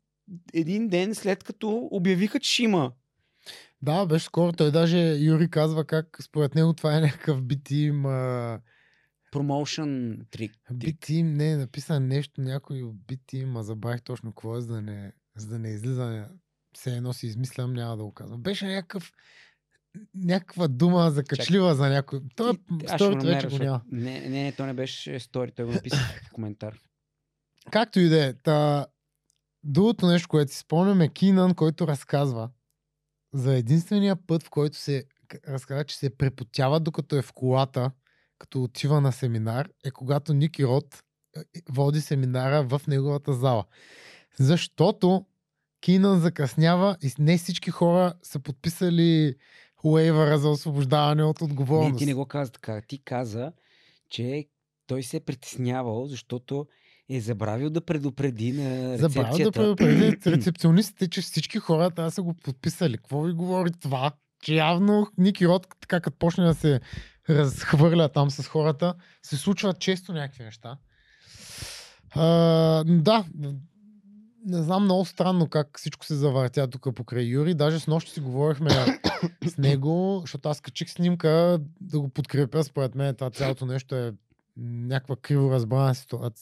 един ден след като обявиха, че ще има. Да, беше скоро. Той даже Юри казва как според него това е някакъв битим... А... Промоушен трик. Битим, не, е написан нещо, някой битим, а забравих точно какво е, за да не, за да не излиза. Все едно си измислям, няма да го казвам. Беше някакъв някаква дума закачлива за някой. Той сторито вече го няма. Не, не, не, то не беше стори, той го написа в коментар. Както и да е. Та, другото нещо, което си спомням е Кинан, който разказва за единствения път, в който се разказва, че се препотява докато е в колата, като отива на семинар, е когато Ники Рот е, води семинара в неговата зала. Защото Кинан закъснява и не всички хора са подписали уейвъра за освобождаване от Не, отговорност. ти не го каза така. Ти каза, че той се е притеснявал, защото е забравил да предупреди на Забравя да рецепцията. предупреди рецепционистите, че всички хора трябва да са го подписали. Какво ви говори това? Че явно Ники Рот, така като почне да се разхвърля там с хората, се случват често някакви неща. А, да, не знам много странно как всичко се завъртя тук покрай Юри. Даже с нощи си говорихме с него, защото аз качих снимка да го подкрепя. Според мен това цялото нещо е някаква криво разбрана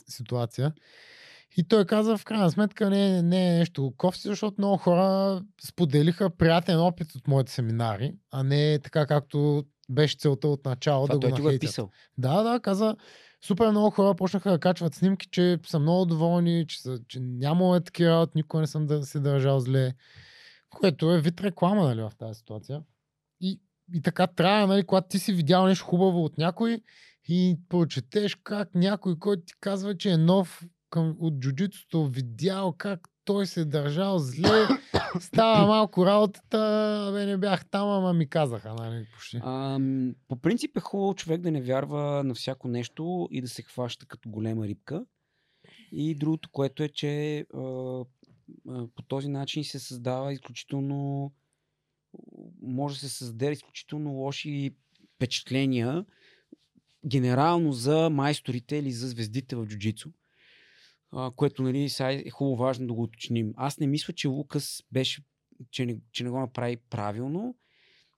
ситуация. И той каза, в крайна сметка не, не е нещо кофти, защото много хора споделиха приятен опит от моите семинари, а не така както беше целта от начало Това да го е нахейтят. писал. Да, да, каза, супер много хора почнаха да качват снимки, че са много доволни, че, са, че няма е такива, от никой не съм да се държал зле, което е вид реклама, нали, в тази ситуация. И, и така трябва, нали, когато ти си видял нещо хубаво от някой и прочетеш как някой, който ти казва, че е нов към, от джуджитото, видял как той се е държал зле, става малко работата, бе не бях там, ама ми казаха, нали, почти. Ам, по принцип е хубаво човек да не вярва на всяко нещо и да се хваща като голема рибка. И другото, което е, че а, а, по този начин се създава изключително може да се създаде изключително лоши впечатления генерално за майсторите или за звездите в джуджицу. Което нали, сега е хубаво важно да го уточним. Аз не мисля, че Лукас беше, че не, че не го направи правилно.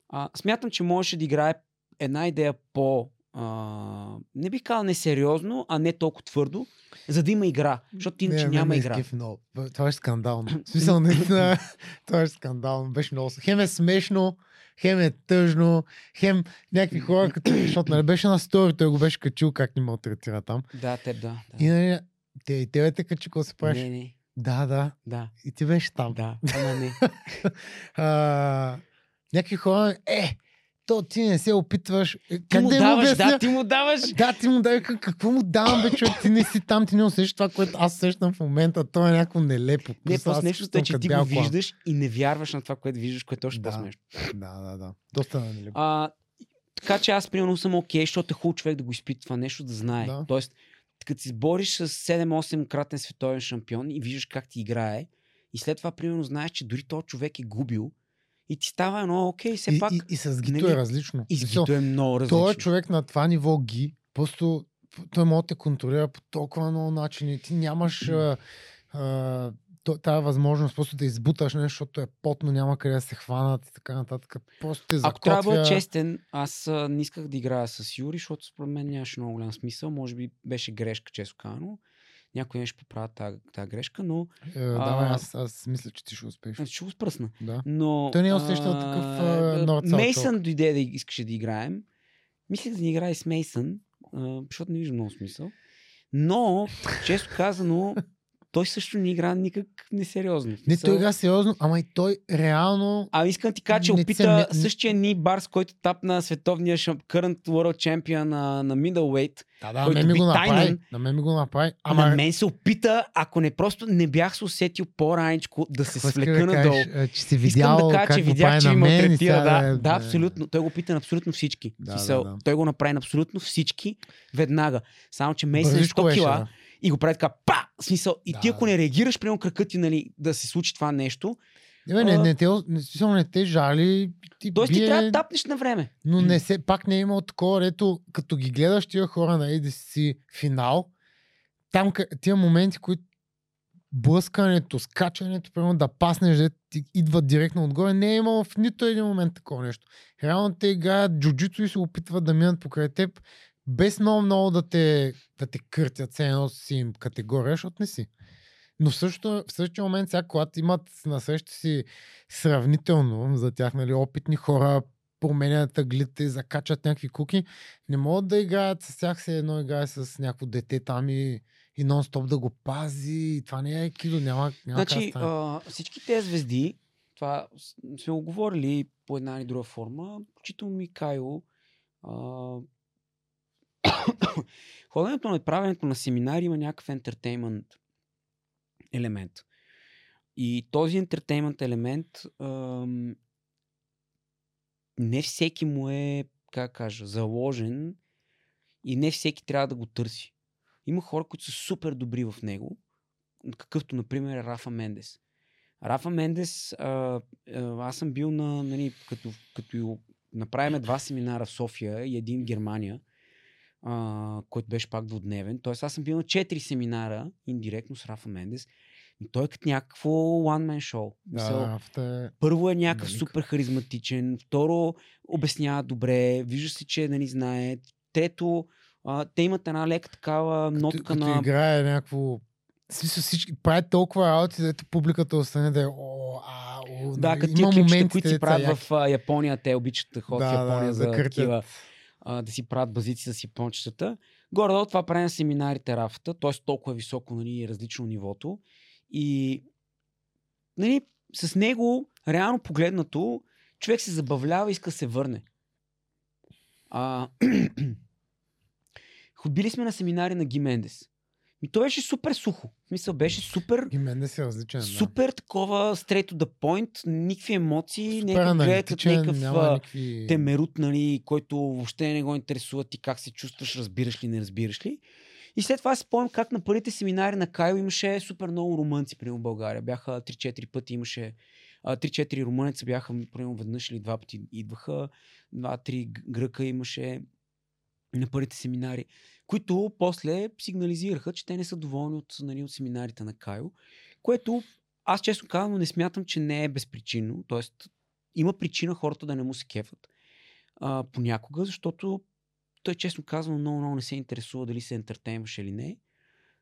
А, смятам, че можеше да играе една идея по... А, не бих казал несериозно, а не толкова твърдо, за да има игра. Защото иначе Не, няма ме игра. много. Това е скандално. В смисъл, наистина, това е скандално. Беше много. Хем е смешно, хем е тъжно, хем някакви хора, като, защото нали беше на стори, той го беше качил как ни малтретира там. Да, теб да. да. И нали, те, и тебе те качи, какво се правиш? Не, не. Да, да. Да, И ти беше там. да. Ама не. А, някакви хора, е, то ти не се опитваш. Е, Ти Как му да даваш, обясня? да, ти му даваш. Да, ти му дай как- какво му давам, бе, човек, ти не си там, ти не усещаш това, което аз усещам в момента. То е някакво нелепо. Не, Просто нещо е, че ти го виждаш и не вярваш на това, което виждаш, което е още Да. по-смешно. Да, да, да. Доста нелепо. А, така че аз примерно съм окей, защото е хубаво човек да го изпита това нещо, да знае. Да. Тоест, като се бориш с 7-8 кратен световен шампион и виждаш как ти играе, и след това примерно знаеш, че дори този човек е губил И ти става едно, окей, все и, пак. и, и с гито нали, е различно. И с гито е много различно. Той е човек на това ниво ги, просто той може да те контролира по толкова много начини. Ти нямаш а, а, тази възможност просто да избуташ нещо, защото е потно, няма къде да се хванат и така нататък. Просто те Ако трябва да бъда закотвя. честен, аз не исках да играя с Юри, защото според мен нямаше много голям смисъл. Може би беше грешка, често казано. Някой нещо поправя тази, тази грешка, но Е, давай, А, аз, аз мисля, че ти ще успееш. а, ще го спръсна. Да. Но, Той не е усещал такъв, а, Мейсън дойде да искаше да играем. Мислех да ни играе с Мейсън, защото не виждам много смисъл. Но, често казано, той също не игра никак несериозно. Не, той игра сериозно, ама и той реално... А искам ти кажа, че Не опита не- същия Ни Барс, който тапна световния шамп... current world champion на, на middleweight. Да, да, който мен ми го направи. тайнен. На мен ми го направи. Ама на мен се опита, ако не просто не бях се усетил по-раничко да се какво свлека да надолу. кажеш, че си Искам видял да кажа, че видях, че на ми мен и малтретира. сега Да, е- да, е- абсолютно. Той го пита на абсолютно всички. Да, да, да. Той го направи на абсолютно всички веднага. Само, че Мейсън е Бързичко 100 беше, кила да. И го прави така, па! Смисъл, и Да, ти ако не реагираш, примерно кракът ти, нали, да се случи това нещо, Не, бе, не, не, те, не, смисъл, не те жали. Ти ти бие, трябва да тапнеш на време. но не се, пак не е имал такова, ето, като ги гледаш тия хора на ADC финал, там тия моменти, които блъскането, скачането, примерно да паснеш, да ти идват директно отгоре, не е имало в нито един момент такова нещо. Реално те играят джуджицу и се опитват да минат покрай теб, без много много да те, да те къртят, все едно си им категория, защото не си. Но в, същото, в същия момент, сега, когато имат на среща си сравнително за тях, нали, опитни хора, променят аглите, закачат някакви куки, не могат да играят с тях, се едно играе с някакво дете там и, и нон-стоп да го пази. И това не е кидо, няма, няма Значи, а, всички тези звезди, това сме го говорили по една или друга форма, включително и Кайло. А... Ходенето на правенето на семинари има някакъв ентертеймент елемент. И този ентертеймент елемент ам, не всеки му е, как кажа, заложен и не всеки трябва да го търси. Има хора, които са супер добри в него, какъвто, например, е Рафа Мендес. Рафа Мендес, а, аз съм бил на, нали, като, като направиме два семинара в София и един в Германия, а, който беше пак двудневен. Тоест аз съм бил на четири семинара, индиректно с Рафа Мендес. И той е като някакво one-man show. да, Мисъл, да, авто е... първо е някакъв Велик. супер харизматичен, второ обяснява добре, вижда се, че нали знае. Трето, а, те имат една лека такава Като, нотка като на... играе някакво... в смисъл всички правят толкова работи, дето публиката остане да е о, а, о, Да, нали, като тия клипчета, които си правят в Япония, те обичат да ходят в Да, Япония да, за да такива, да си правят базици с япончетата. Горе-долу това прави на семинарите рафата, т.е. толкова високо нали, различно нивото. И нали, с него, реално погледнато, човек се забавлява и иска да се върне. А, ходили сме на семинари на Ги Мендес. И то беше супер сухо. В смисъл, беше супер И мен не си различен. да. Супер такова straight to the point, никакви емоции, нека гледа като аналитичен, някакъв никакви... темерут, нали, който въобще не го интересува ти как се чувстваш, разбираш ли, не разбираш ли. И след това си спомням как на първите семинари на Кайл имаше супер много румънци, примерно в България. Бяха 3-4 пъти имаше а, 3-4 румънеца бяха, примерно веднъж или два пъти идваха, 2-3 гръка имаше на първите семинари, които после сигнализираха, че те не са доволни от, нали, от семинарите на Кайл, което аз честно казвам не смятам, че не е безпричинно, т.е. има причина хората да не му се кефат а, понякога, защото той честно казвам много, много не се интересува дали се ентертейнваш или не.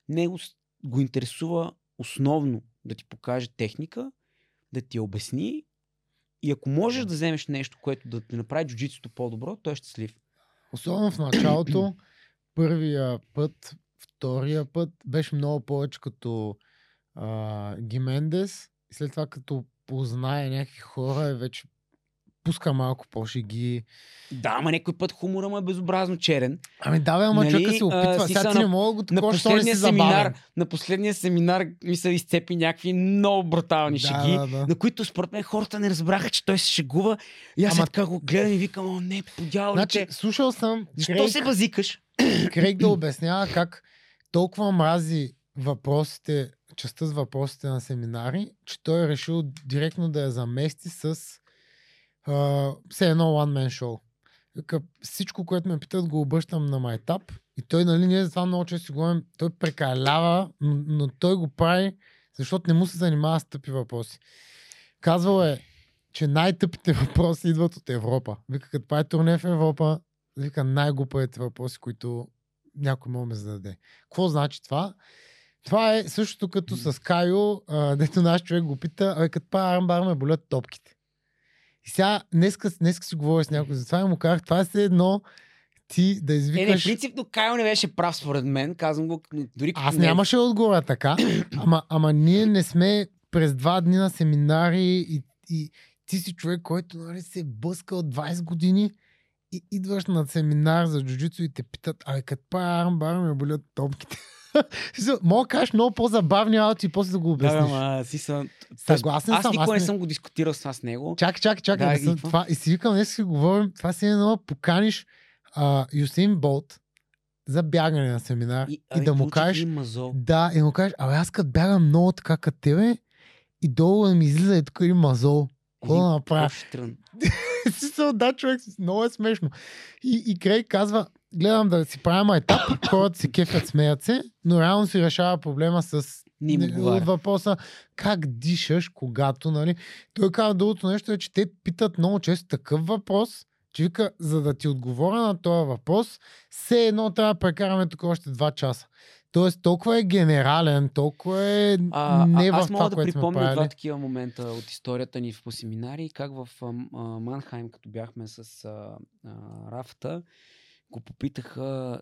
Него го интересува основно да ти покаже техника, да ти обясни и ако можеш да вземеш нещо, което да ти направи джуджитсото по-добро, той е щастлив. Особено в началото, първия път, втория път беше много повече като а, Гимендес. След това като познае някакви хора, е вече пуска малко по-шеги. Да, ама някой път хумора му е безобразно черен. Ами да, бе, ама Нали, човека се а, опитва. си Сега ти на- не мога да го На такова, що не последния семинар, на последния семинар ми се изцепи някакви много брутални Да, шеги, да, да. на които според мен хората не разбраха, че той се шегува. И аз Ама- така го гледам и викам, о не, подявалите. Значи, слушал съм Защо Крейг, се базикаш? Крейг да обяснява как толкова мрази въпросите, частта с въпросите на семинари, че той е решил директно да я замести с Все едно one man show. Всичко, което ме питат, го обръщам на майтап. И той, нали, ние за това много често си говорим, той прекалява, но, но той го прави, защото не му се занимава с тъпи въпроси. Казвал е, че най-тъпите въпроси идват от Европа. Вика, като прави турне в Европа, вика най-глупавите въпроси, които някой може да зададе. Какво значи това? Това е същото като с Кайо, а, дето наш човек го пита, а като правя армбар ме болят топките. И сега, днеска, днеска си говоря с някой за това и му казах, това е едно ти да Е, не, извикаш... принципно Кайл не беше прав според мен. Казвам го дори Аз не- нямаше да отговоря така, ама, ама ние не сме през два дни на семинари и, и ти си човек, който нали, се е блъска от 20 години и идваш на семинар за джуджицу и те питат, абе като правя армбар ме болят топките. Мога да кажеш много по-забавни работи и после да го Да, обясниш. ама си съм... Съгласен аз съм, никога аз не не- съм го дискутирал с това с него. Чакай, чакай, чакай. Да, Да, съм, това, и си викам, днес си говорим, това си е едно поканиш а, Юсин Болт за бягане на семинар и, и да му кажеш, да, и да му кажеш, абе аз като бягам много така като тебе и долу да ми излиза и тук един мазол. Какво да направя? по-штрън. Смисъл, да, човек, много е смешно. И, и Крей казва, гледам да си правим етап, хората се кефят, смеят се, но реално си решава проблема с Не им не- отговаря. въпроса как дишаш, когато, нали? Той казва другото нещо е, че те питат много често такъв въпрос, че вика, за да ти отговоря на този въпрос, все едно трябва да прекараме тук още два часа. Тоест, толкова е генерален, толкова е А, не а, в аз това, мога да което сме припомня два такива момента от историята ни по семинари, как в а, а, Манхайм, като бяхме с а, а, Рафта, го попитаха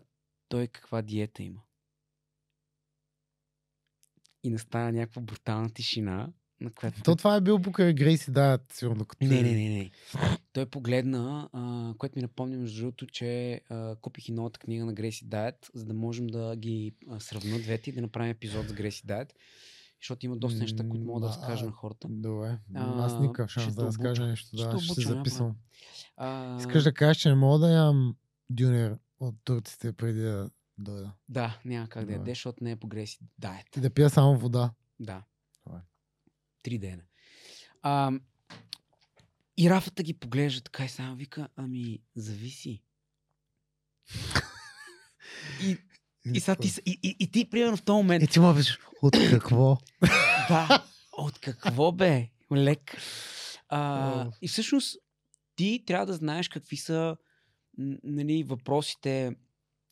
той каква диета има. И настана някаква брутална тишина, на която... То това е бил покрай Грейси Дайът, сигурно. Като Не, не, не, не. Той погледна, а, което ми напомня между другото, че а, купих и новата книга на Греси Дайет, за да можем да ги а, сравна двете и да направим епизод с Греси Дайет, защото има доста неща, които мога да разкажа на хората. Добре. Аз никакъв ще шанс да разкажа нещо. Ще Да, те ще се записвам. Искаш да кажеш, че не мога да ям дюнер от турците преди да дойда. Да, няма как да ядеш, защото не е по Греси Дайет. И да пия само вода. Да. Добре. Три дена. А, и Рафата ги поглежда така и само вика, ами, зависи. и, и, сега ти, и, и, и ти, примерно, в този момент, Е, ти ма виж, от какво? да, от какво бе? Лек. А, и всъщност, ти трябва да знаеш какви са нали, въпросите.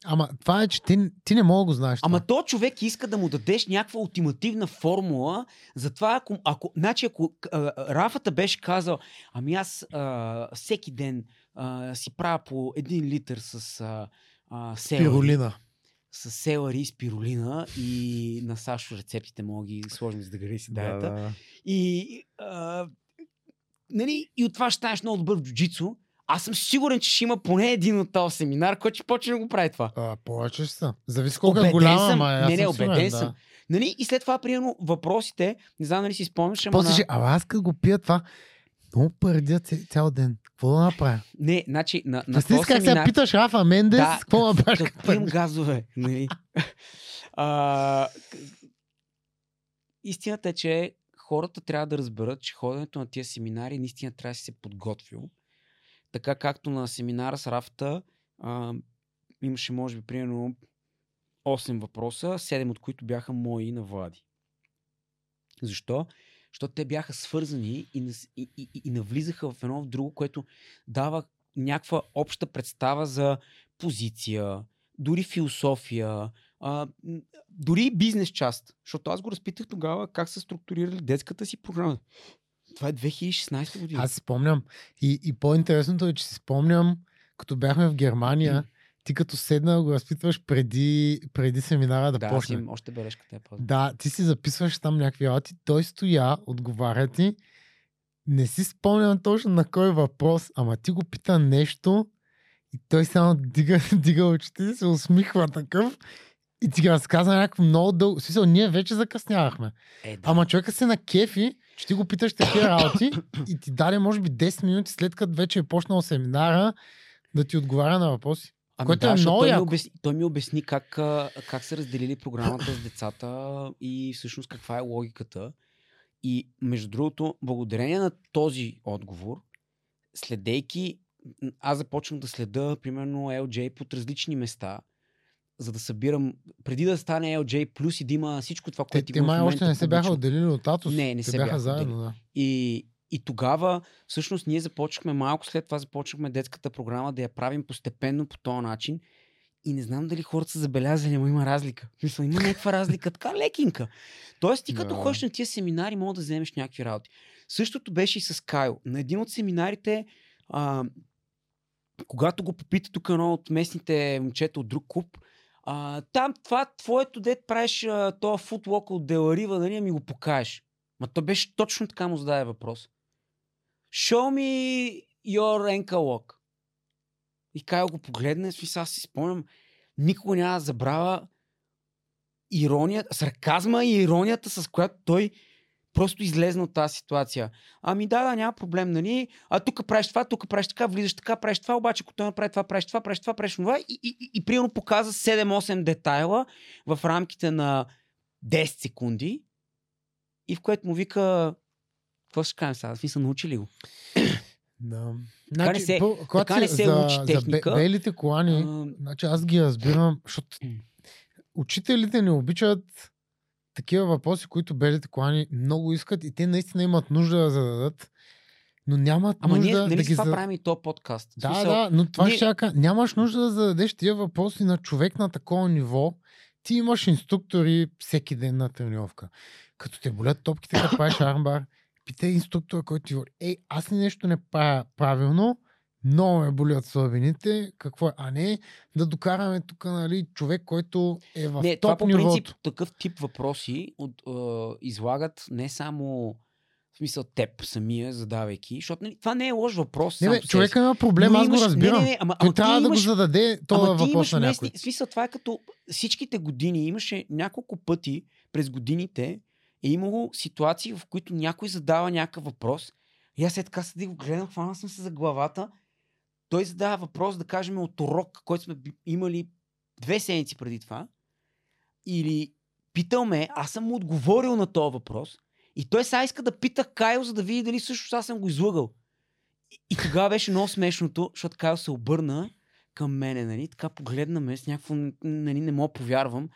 Ама това е, че ти, ти не мога да го знаеш. Ама това. то човек иска да му дадеш някаква ултимативна формула, затова ако, ако, значи ако а, Рафата беше казал, ами аз а, всеки ден а, си правя по един литър с а, а, селари, Пиролина. с селари и спирулина и на Сашо рецептите мога да ги сложим за да греси си дайета. да. И, а, нали, и от това ще станеш много добър в джуджицу. Аз съм сигурен, че ще има поне един от този семинар, който ще почне да го прави това. А, повече ще са. Зависи колко е голяма, съм. аз Не, не, съм сигурен, убеден да. съм. Нали? И след това, примерно, въпросите, не знам дали си спомняш, ама После на... ама аз като го пия това, много пърдя ця- цял ден. Какво да направя? Не, значи, на, на този как семинар... питаш Рафа Мендес, Да, какво да направиш? Като пием газове. Нали? а, истината е, че хората трябва да разберат, че ходенето на тия семинари наистина трябва да си се подготвил. Така както на семинара с Рафта а, имаше, може би, примерно 8 въпроса, 7 от които бяха мои на Влади. Защо? Защото те бяха свързани и, и, и, и, навлизаха в едно в друго, което дава някаква обща представа за позиция, дори философия, а, дори бизнес част. Защото аз го разпитах тогава как са структурирали детската си програма. Това е 2016 година. Аз си спомням. И, и по-интересното е, че си спомням, като бяхме в Германия, ти като седна да го разпитваш преди, преди семинара да, да, почне. имам още бележката е паза. Да, ти си записваш там някакви работи, той стоя, отговаря ти, не си спомням точно на кой въпрос, ама ти го пита нещо и той само дига, дига очите се усмихва такъв и ти ги разказа някакво много дълго. В смисъл, ние вече закъснявахме. Е, да. Ама човека се на кефи, че ти го питаш такива работи и ти даде може би 10 минути след като вече е почнал семинара да ти отговаря на въпроси. Ами което да, е много той, ми обясни, той ми обясни как, как са разделили програмата с децата и всъщност каква е логиката. И между другото, благодарение на този отговор, следейки, аз започнах да следа, примерно, LJ под различни места, за да събирам, преди да стане LJ плюс и да има всичко това, Те, което те има в май още не се бяха отделили от Атос. Не, не те се бяха бяха заедно, да. И, и тогава, всъщност, ние започнахме малко след това, започнахме детската програма да я правим постепенно по този начин. И не знам дали хората са забелязали, но има разлика. Смисъл, има някаква разлика, така лекинка. Тоест, ти като Да. ходиш на тия семинари, мога да вземеш някакви работи. Същото беше и с Кайл. На един от семинарите, а, когато го попита тук едно от местните момчета от друг клуб, а, там това твоето дет правиш а, този футлок от Деларива, дали ми го покажеш? Ма то беше точно така му зададе въпрос. Show me your ankle lock. И Кайл го погледна, в смисъл, аз си спомням, никога няма да забравя иронията, сарказма и иронията, с която той просто излезна от тази ситуация. Ами да, да, няма проблем, нали? А тук правиш това, тук правиш така, влизаш така, правиш това, обаче ако той направи това, правиш това, правиш това, правиш това. И, и, и, и примерно показа 7-8 детайла в рамките на 10 секунди и в което му вика какво ще кажем сега? Ви са научили го. Да. Така не се- по- така не се за, учи за техника. бе- белите колани, А, значи аз ги разбирам, защото учителите не обичат такива въпроси, които белите колани много искат и те наистина имат нужда да зададат, но нямат Ама нужда ние, нали да ги това правим и то подкаст. Да, смисъл, да, но това ние- ще кажа. Нямаш нужда да зададеш тия въпроси на човек на такова ниво. Ти имаш инструктори всеки ден на тренировка. Като те болят топките, като правиш армбар, питай инструктора, който ти говори, ей, аз ли нещо не правя правилно, много ме болят слабините, какво е? А не да докараме тук, нали, човек, който е в Не, това топ по нивото. принцип такъв тип въпроси от, е, излагат не само в смисъл теб самия, задавайки, защото нали, това не е лош въпрос. Не, бе, по човека има проблем, аз го имаш- разбирам. Не, не, не, ама, Той ама трябва да го зададе този ама въпрос имаш на някой. местни, смисъл, това е като всичките години. Имаше няколко пъти през годините е имало ситуации, в които някой задава някакъв въпрос. И аз е така седи го гледам, хванал съм се за главата. Той задава въпрос, да кажем, от урок, който сме имали две седмици преди това. Или питал ме, аз съм му отговорил на този въпрос. И той сега иска да пита Кайл, за да види дали също аз съм го излъгал. И, и тогава беше много смешното, защото Кайл се обърна към мене, нали, така погледна ме с някакво, нали, не мога повярвам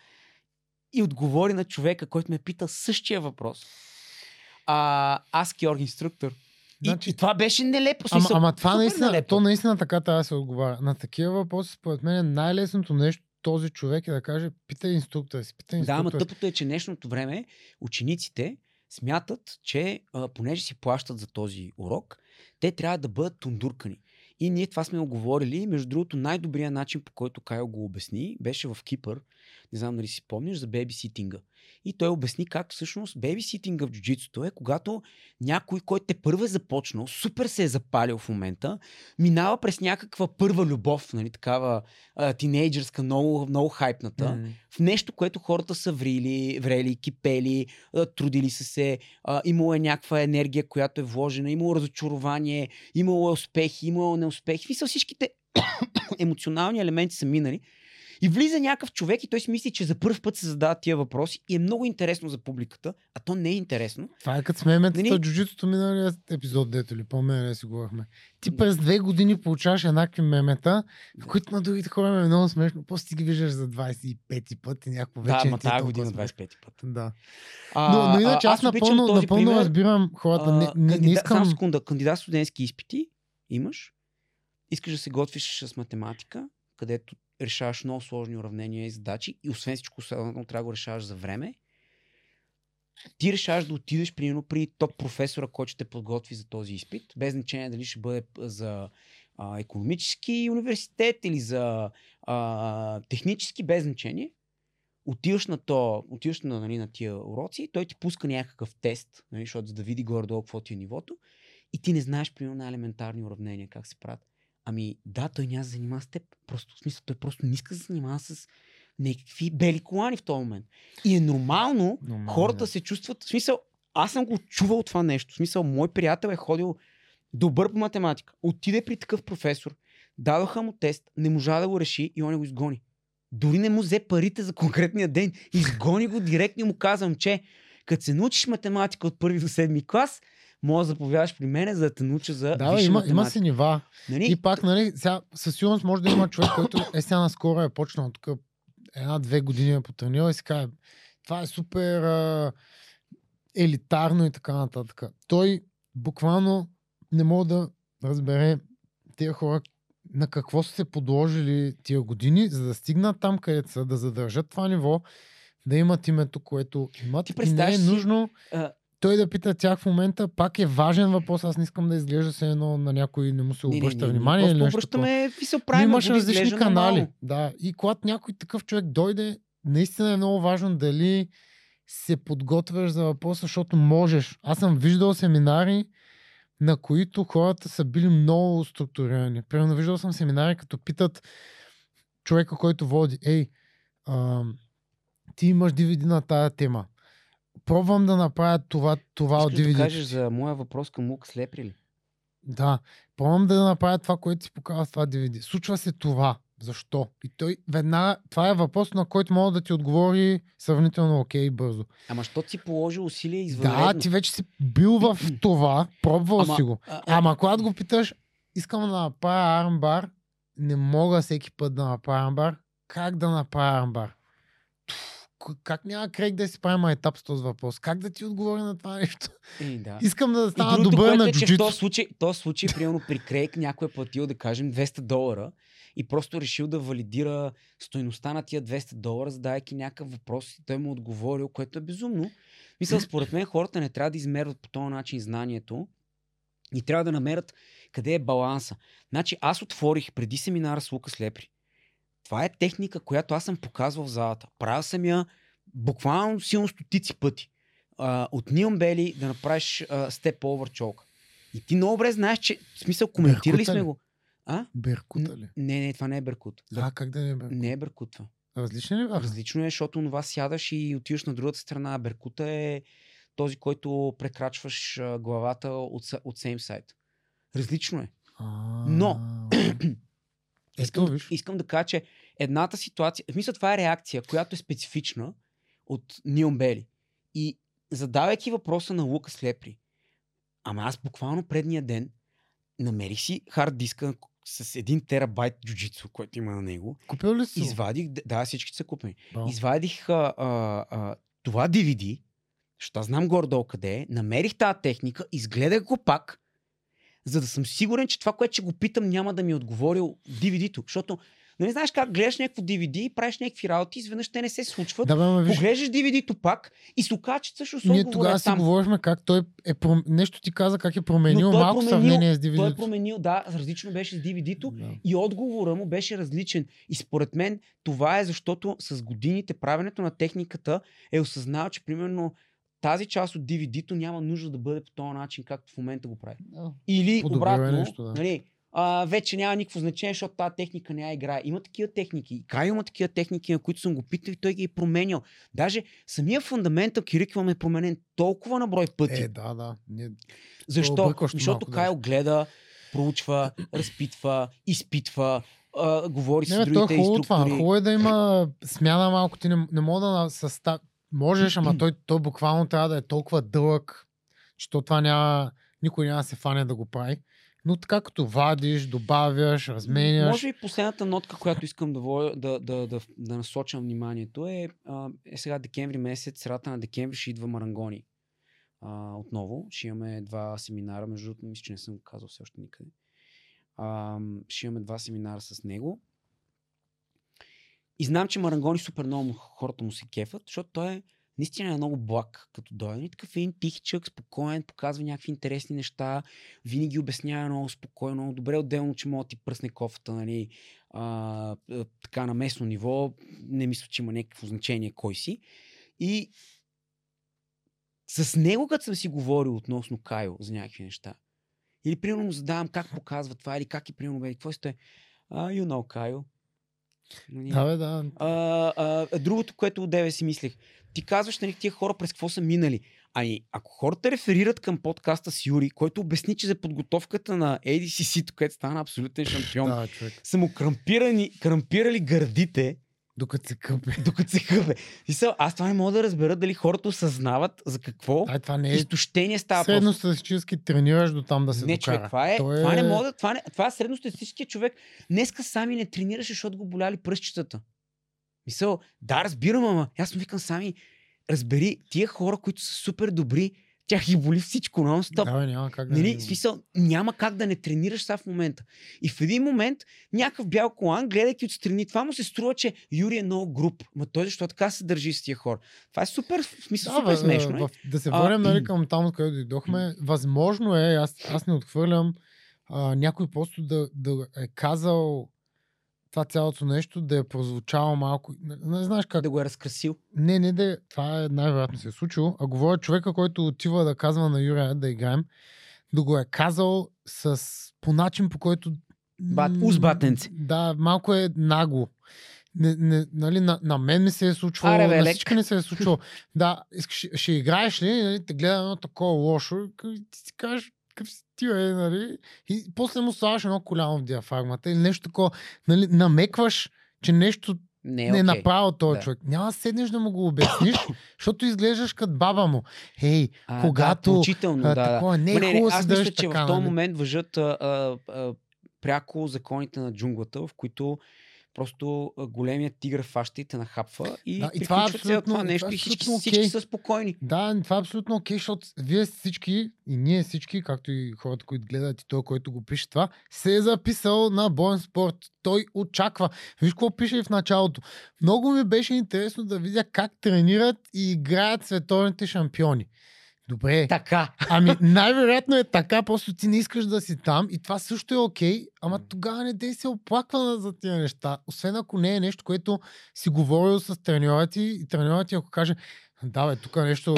и отговори на човека, който ме пита същия въпрос. А, аз Георг инструктор. И, Значи- и това беше нелепо. Ама, ама това наистина, нелепо. то наистина така трябва да се отговаря. На такива въпроси, според мен, най-лесното нещо този човек е да каже, питай инструктора си, питай Да, ама инструктора тъпото е, че днешното време учениците смятат, че а, понеже си плащат за този урок, те трябва да бъдат тундуркани. И ние това сме оговорили. Между другото, най-добрият начин, по който Кайл го обясни, беше в Кипър. Не знам дали си спомняш за бебиситинга. И той обясни как всъщност бебиситинга в джуджитсото е, когато някой, който те първо е започнал, супер се е запалил в момента, минава през някаква първа любов, нали, такава а, тинейджърска, много, много хайпната М. в нещо, което хората са врили, врели, кипели, а, трудили са се, а, имало е някаква енергия, която е вложена, имало разочарование, имало е успехи, имало неуспехи. Всичките емоционални елементи са минали. И влиза някакъв човек и той си мисли, че за първ път се задават тия въпроси и е много интересно за публиката, а то не е интересно. Това е като с меметата Нали? от джуджитото миналия епизод, дето ли, по-мене си говорихме. Ти през две години получаваш еднакви мемета, в които на другите хора е много смешно. После ти ги виждаш за 25 път и някакво вече да, не ма тази година смешно. 25 път. Да. А, Но, но иначе аз, обичам напълно, напълно пример. разбирам хората. Не, не, не кандидат- искам... Само секунда. Кандидат студентски изпити имаш. Искаш да се готвиш с математика, където решаваш много сложни уравнения и задачи и освен всичко трябва да го решаваш за време. Ти решаваш да отидеш примерно при топ професора, който ще те подготви за този изпит, без значение дали ще бъде за а, економически университет или за а, технически, без значение. Отиваш на то, отиваш на, нали, на тия уроци, той ти пуска някакъв тест, нали, защото за да види горе-долу какво ти е нивото и ти не знаеш, примерно, на елементарни уравнения как се правят. Ами да, той няма да се занимава с теб. Просто, в смисъл, той просто не иска да се занимава с някакви бели колани в този момент. И е нормално, Нормално, хората да. се чувстват, в смисъл, аз съм го чувал това нещо. В смисъл, мой приятел е ходил добър по математика. Отиде при такъв професор, дадоха му тест, не можа да го реши и он го изгони. Дори не му взе парите за конкретния ден. Изгони го директно и му казвам, че като се научиш математика от първи до седми клас, може да заповядаш при мене, за да те науча за Да, бе, има, има си нива. Нали? И пак, нали, сега, със сигурност може да има човек, който е сега наскоро е почнал тук една-две години е потренирал и си каже, това е супер а, елитарно и така нататък. Той буквално не може да разбере тези хора на какво са се подложили тия години, за да стигнат там, където са, да задържат това ниво, да имат името, което имат. Ти и не е нужно А, той да пита тях в момента, пак е важен въпрос. Аз не искам да изглежда се едно на някой не му се не, не, обръща не, не, внимание. Просто обръщаме, какви се правим, имаш различни канали. нормално. Да. И когато някой такъв човек дойде, наистина е много важно дали се подготвяш за въпроса, защото можеш. Аз съм виждал семинари, на които хората са били много структурирани. Примерно виждал съм семинари, като питат човека, който води, ей, а, ти имаш DVD на тая тема. Пробвам да направя това, това от Искаш да DVD. кажеш за моя въпрос към Лука Слепри ли? Да, пробвам да направя това, което си показва с това DVD. Случва се това. Защо? И той веднага, това е въпрос, на който мога да ти отговори сравнително окей бързо. Ама що си положил усилия извънредно? Да, ти вече си бил в това, пробвал Ама- си го. а, а, Ама когато го питаш, искам да направя армбар, не мога всеки път да направя армбар. Как да направя армбар? Пф, к- Как няма Крейг да си правим етап с този въпрос? Как да ти отговоря на това нещо? Е, да. Искам да И стана добър на е, че в джуджитсу. този случай, този случай, примерно при Крейг, някой е платил, да кажем, 200 долара и просто решил да валидира стойността на тия 200 долара, задайки някакъв въпрос и той му отговорил, което е безумно. Мисля, според мен хората не трябва да измерват по този начин знанието и трябва да намерят къде е баланса. Значи аз отворих преди семинара с Лука Слепри. Това е техника, която аз съм показвал в залата. Правил съм я буквално силно стотици пъти. А, от Нилм Бели да направиш степ over чолка. И ти много добре знаеш, че в смисъл коментирали Беркута сме ли? го. А? Беркута ли? Не, не, това не е Беркут. А, как да не е Беркут? Не е Беркут това. Различни ли бяха? Различно е, защото това сядаш и отиваш на другата страна. Беркута е този, който прекрачваш главата от, от same side. Различно е. А, Но- Ето, виж. искам да кажа, че едната ситуация, в смисъл това е реакция, която е специфична от Нилм Бели. И задавайки въпроса на Лука Слепри, ама аз буквално предния ден намерих си хард диска с 1 терабайт джуджицу, който има на него. Купил ли си? Извадих, да, всички са купени. Браво. Извадих а, а, а, това DVD, защото аз знам горе-долу къде е, намерих тази техника, изгледах го пак, за да съм сигурен, че това, което ще го питам, няма да ми е отговорил DVD-то. Защото, нали знаеш как гледаш някакво DVD и правиш някакви работи, изведнъж те не се случват. Да, бе, виж, Поглеждаш DVD-то пак и се оказа, че всъщност ние отговорът тогава е си говорихме как той е пром... нещо ти каза как е променил той е малко променил- сравнение с Той е DVD. променил, да, различно беше с DVD-то. Да. И отговора му беше различен. И според мен това е защото с годините правенето на техниката е осъзнал, че примерно тази част от DVD-то няма нужда да бъде по този начин, както в момента го прави. Да. Или обратно, нещо, да. нали, а, вече няма никакво значение, защото тази техника не я играе. Има такива техники. И Кай има такива техники, на които съм го питал и той ги е променял. Даже самия фундаментал Кириквам е променен толкова на брой пъти. Е, да, да. Ние... Защо? Защото малко Кайл гледа, проучва, разпитва, изпитва, а, говори Не, с е другите хубаво това. инструктори. Хубаво е да има смяна малко. Ти не, не мога да състав... Можеш, ама той, той буквално трябва да е толкова дълъг, че то това няма... Никой няма да се фане да го прави. Но така като вадиш, добавяш, разменяш. Може би последната нотка, която искам да, водя, да, да, да, да насочам вниманието е, е сега декември месец, средата на декември ще идва Марангони. А, отново ще имаме два семинара, между другото, мисля, че не съм казал все още никъде. А, ще имаме два семинара с него. И знам, че Марангони супер много хората му се кефат, защото той е наистина е много благ, като дойде. И такъв един тихичък, спокоен, показва някакви интересни неща, винаги обяснява много спокойно, много добре отделно, че мога да ти пръсне кофата, нали, а, така на местно ниво, не мисля, че има някакво значение кой си. И с него, като съм си говорил относно Кайо за някакви неща, или примерно му задавам как показва това, или как е примерно, бе, какво сте? А, you know, Кайо. Да, бе, да. А, а, другото, което от тебе си мислех. Ти казваш, нали, тия хора през какво са минали. Ами, ако хората реферират към подкаста с Юри, който обясни, че за подготовката на ADCC, където стана абсолютен шампион, Да, човек. са му крампирани, крампирали гърдите Докато се къпе. докато се къпе. И са, аз това не мога да разбера дали хората осъзнават за какво Ай, това не е изтощение става средно статистически тренираш до там да се Не, докара. човек, това е, То това не мога, това, не, това е средностатистическия човек. Днеска сами не тренираше, защото го боляли пръстчетата. Мисъл, да, разбирам, ама аз му викам сами, разбери, тия хора, които са супер добри, тях ги боли всичко нон-стоп. Да, бе, няма как да Нали, не- смисъл, няма как да не тренираш сега в момента. И в един момент някакъв бял колан, гледайки отстрани, това му се струва, че Юри е много груп. Ма той защо така се държи с тия хора? Това е супер, в смисъл, Да, супер бе, смешно. е. в, да се върнем нали, към там, откъдето дойдохме. Възможно е, аз, аз не отхвърлям а, някой просто да, да е казал това цялото нещо, да е прозвучало малко. Не, не знаеш как. Да го е разкрасил. Не, не, да, това е най-вероятно се е случило. А говоря човека, който отива да казва на Юрия да играем, да го е казал с, по начин, по който... Бат, м, уз батенци. Да, малко е нагло. Не, не, нали, на, на мен ми се е случвало, Аре, бе, на всички не се е случвало. да, ще, ще играеш ли, нали, те гледа едно такова лошо, и ти си кажеш, какъв си ти, е, нали? И после му слагаш едно коляно в диафрагмата или нещо такова, нали, намекваш, че нещо Не, е не е направил този Да. човек. Няма да седнеш да му го обясниш, защото изглеждаш като баба му. Ей, А, когато... Да, поучително, а, да, такова, не е не, не, хубаво да аз се мисля, че така, в този нали? момент въжат а, а, а, пряко законите на джунглата, в които просто големият тигър фаща и те нахапва и, Да, и това е абсолютно- това нещо това е и всички, абсолютно всички са спокойни. Да, това е абсолютно окей, защото вие всички, и ние всички, както и хората, които гледат и той, който го пише това, се е записал на боен спорт. Той очаква. Виж какво пише в началото. Много ми беше интересно да видя как тренират и играят световните шампиони. Добре, Така. Ами, най-вероятно е така, просто ти не искаш да си там и това също е окей, ама тогава не дей се оплаква за тия неща. Освен ако не е нещо, което си говорил с треньора ти и треньора ти ако каже, да бе, тук нещо,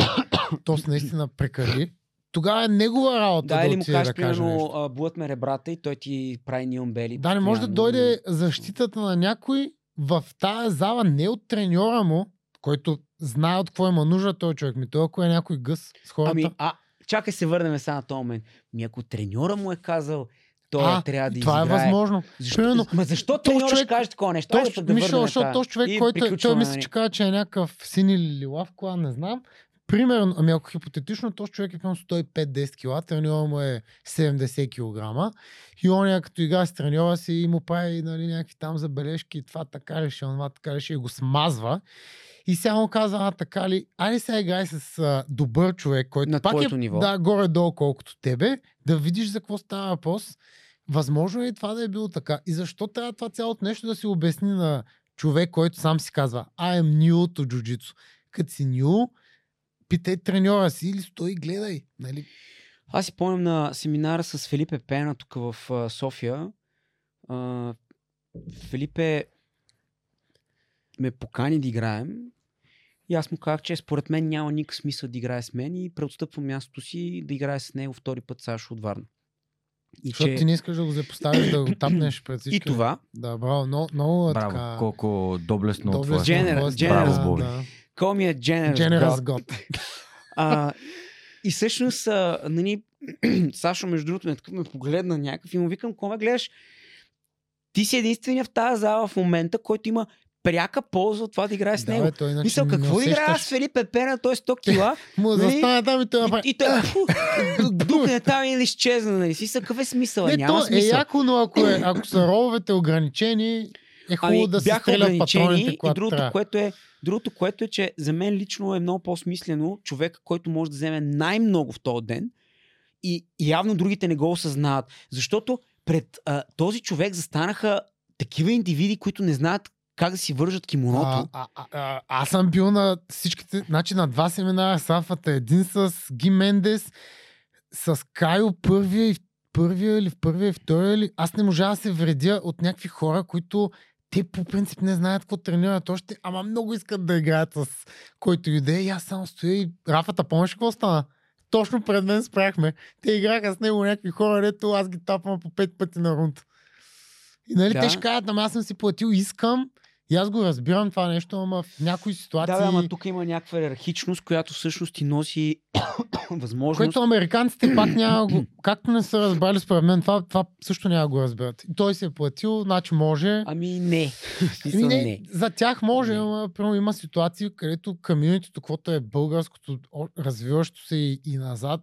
то с наистина прекали, тогава е негова работа да, Да, или му кажеш, да примерно, нещо. а, булат ме ребрата и той ти прави нион бели. Да, не може да дойде защитата на някой в тая зала, не от треньора му, който знае от какво има нужда този човек. Ми той ако е някой гъс с хората. Ами, а, чакай се върнем сега на този момент. Ми ако треньора му е казал, той а, трябва да това е изиграе. възможно. Защо, Примерно, ма защо треньора човек- ще каже такова нещо? Тош, да върнем защото този човек, който е- той мисля, нали? че казва, че е някакъв син или лилав кола, не знам. Примерно, ами ако хипотетично, този човек е към 105-10 кила, треньора му е 70 кг и он като игра с треньора си и му прави нали, някакви там забележки, това така ли ще, това така ли ще и го смазва. И сега му казва, а така ли, айде сега играй с а, добър човек, който На пак е ниво. да, горе-долу колкото тебе, да видиш за какво става въпрос. Възможно е и това да е било така. И защо трябва това цялото нещо да се обясни на човек, който сам си казва I am new to jiu-jitsu. Като си new, питай треньора си или стой и гледай. Нали? Аз си помням на семинара с Филипе Пена тук в София. А, Филипе ме покани да играем и аз му казах, че според мен няма никакъв смисъл да играе с мен и преотстъпвам мястото си да играе с него втори път Сашо от Варна. И, Защото че... ти не искаш да го запоставиш, да го тапнеш пред всички. и това, Да, браво. Много, много Браво, така... колко доблестно от твоя доблестно Generous, от generous страна, boy. да. кой ми е Generous, Generous God. God. А, и всъщност, а, нали, Сашо, между другото, ме, такъв ме погледна някакъв и му викам, ме гледаш? Ти си единствения в тази зала в момента, който има пряка полза от това да играе с Да, него. бе, той иначе Мисъл, не какво да играе с Филип Пена, той е 100 кила Му Нали? застане там и той и, и той духне там и да изчезна. Нали? Си, какъв е смисъл? Не, Няма то е смисъл. яко, но ако, е, ако са рововете ограничени, е хубаво Ами, да се стрелят патроните, и когато другото трябва. което, е, другото, което е, че за мен лично е много по-смислено човека, който може да вземе най-много в този ден и, и явно другите не го осъзнават. Защото пред а, този човек застанаха такива индивиди, които не знаят как да си вържат кимоното. А, а, а, а, аз съм бил на всичките, значи на два семинара с Афата, един с Ги Мендес, с Кайо първия и първия или в първия и втория или... Аз не можа да се вредя от някакви хора, които те по принцип не знаят какво тренират още, ама много искат да играят с който и да е. И аз само стоя и Рафата, помниш какво стана? Точно пред мен спряхме. Те играха с него някакви хора, дето аз ги тапвам по пет пъти на рунт. И нали, Да. те ще кажат, ама аз съм си платил, искам И аз го разбирам това нещо, ама в някои ситуации... Да, бе, ама тук има някаква иерархичност, която всъщност ти носи възможност. Което американците пак няма го... Както не са разбрали според мен, това, това също няма го разберат. И той се е платил, значи може. Ами не. Ами не, не. За тях може, Не. ама примерно има ситуации, където комьюнитито, каквото е българското, развиващо се и, и назад,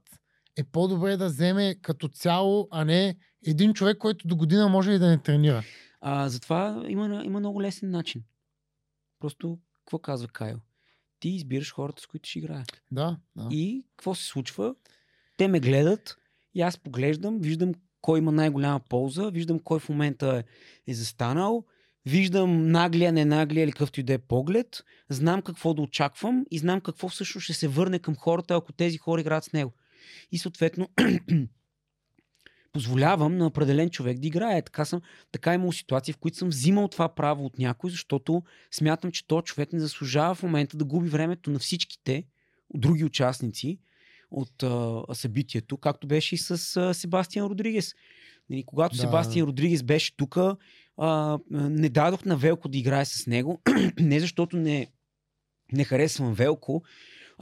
е по-добре да вземе като цяло, а не един човек, който до година може и да не тренира. А, затова има, има много лесен начин. Просто, какво казва Кайл? Ти избираш хората, с които ще играе. Да, да. И какво се случва? Те ме гледат и аз поглеждам, виждам кой има най-голяма полза, виждам кой в момента е, е застанал, виждам наглия, не наглия или какъвто и да е поглед, знам какво да очаквам и знам какво всъщност ще се върне към хората, ако тези хора играят с него. И съответно позволявам на определен човек да играе. Така, съм, така е имало ситуации, в които съм взимал това право от някой, защото смятам, че този човек не заслужава в момента да губи времето на всичките други участници от а, събитието, както беше и с а, Себастиан Родригес. Нали, когато да. Себастиан Родригес беше тук, не дадох на Велко да играе с него, не защото не, не харесвам Велко,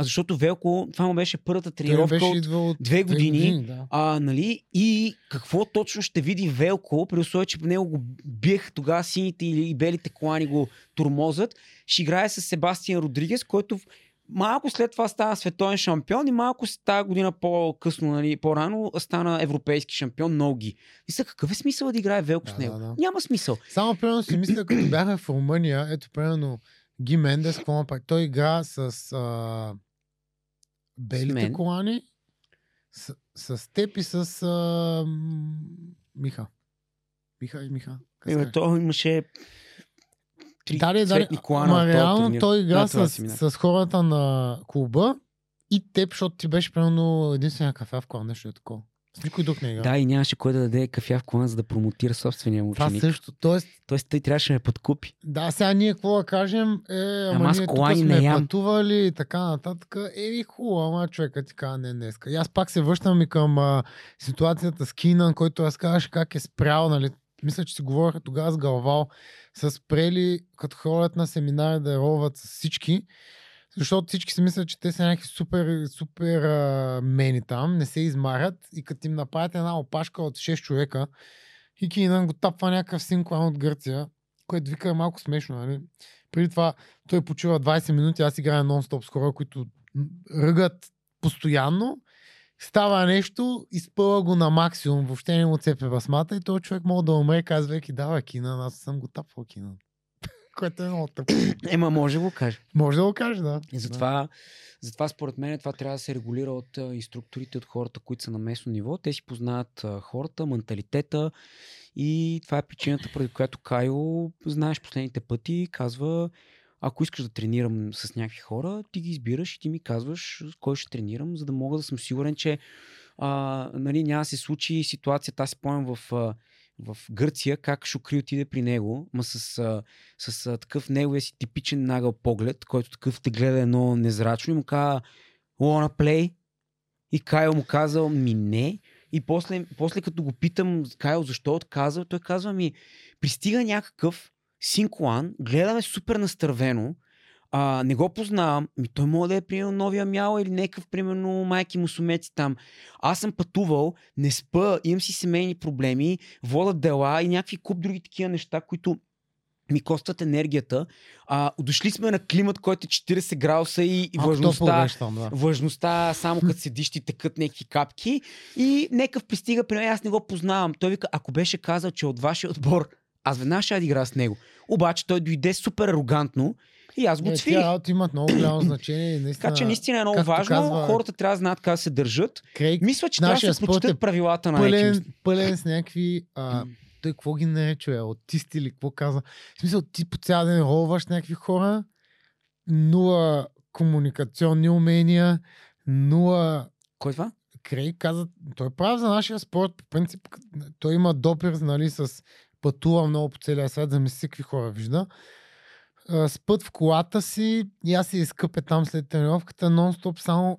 а защото Велко, това му беше първата тренировка беше от две години. да. А, нали? И какво точно ще види Велко, при условие, че по него го биех тогава сините и белите колани го турмозът, ще играе с Себастиан Родригес, който малко след това става световен шампион и малко тази година по-късно, нали, по-рано стана европейски шампион Ноги. Мисля, какъв е смисъл да играе Велко Да, с него? да, да. Няма смисъл. Само примерно си мисля, като бяха в Румъния, ето примерно Ги Мендес, какво направи? Той игра с а, белите колани, с, с теб и с а, Миха. Миха и Миха. Е, казва? той имаше три Дали, дали, колана ама реално турнир. той игра Да, с, мина. с хората на клуба и теб, защото ти беше примерно единствения кафе в кола, нещо е такова. С никой друг не игра. Да, и нямаше кой да даде кафя в колана, за да промотира собствения му Това ученик. също. Тоест, Тоест, той трябваше да ме подкупи. Да, сега ние какво да кажем, е, ама, Ама аз ние тук не ям. пътували и така нататък. Еми хубаво, ама човека ти казва не днеска. И аз пак се връщам и към а, ситуацията с Кинан, който разказваше как е спрял, нали, мисля, че си говориха тогава с Галвал, са спрели, като ходят на семинари да роват с всички, защото всички си мислят, че те са някакви супер, супер а, мени там, не се измарят и като им направят една опашка от 6 човека и Кинан го тапва някакъв синклан от Гърция, което вика е малко смешно, нали? Преди това той почива 20 минути, аз играя нон-стоп с хора, които ръгат постоянно, става нещо, изпъва го на максимум, въобще не му цепе басмата и този човек може да умре, казвайки, давай Кинан, аз съм го тапвал Кинан. Което е много тъпо. Ема може да го каже. Може да го каже, да. И затова, затова според мен това трябва да се регулира от инструкторите, от хората, които са на местно ниво. Те си познават хората, менталитета и това е причината, поради която Кайо, знаеш последните пъти, казва ако искаш да тренирам с някакви хора, ти ги избираш и ти ми казваш с кой ще тренирам, за да мога да съм сигурен, че а, нали, няма да се случи ситуацията. Аз си спомням в, в Гърция как Шукри отиде при него, ма с, а, с такъв неговия си типичен нагъл поглед, който такъв те гледа едно незрачно и му каза wanna play? И Кайл му казал ми не. И после, после като го питам Кайл защо отказал, той казва ми пристига някакъв синкуан, гледаме супер настървено, а, не го познавам, ми той може да е примерно новия мял или някакъв примерно майки мусумеци там. Аз съм пътувал, не спа, имам си семейни проблеми, водят дела и някакви куп други такива неща, които ми костват енергията. А, дошли сме на климат, който е 40 градуса и, и Малко влажността, там, да. влажността само като седиш ти текат някакви капки и некъв пристига при мен, аз не го познавам. Той вика, ако беше казал, че е от вашия отбор, аз веднага ще игра с него. Обаче той дойде супер арогантно и аз го цвирих. работи имат много голямо значение. и Наистина, Така че наистина е много важно. казва- Хората трябва да знаят как се държат. Крейг, Мисля, че трябва да се спорт е прочитат правилата на пълен, Екимс. пълен с някакви... А, той какво ги нарече? Аутисти или какво казва? В смисъл, ти по цял ден ролваш някакви хора, нула комуникационни умения, нула Кой това? Крейг каза, той е прав за нашия спорт, по принцип, той има допир, нали, с пътува много по целия свят, за мисли какви хора вижда. А, С път в колата си и аз се изкъпе там след тренировката, нон-стоп само,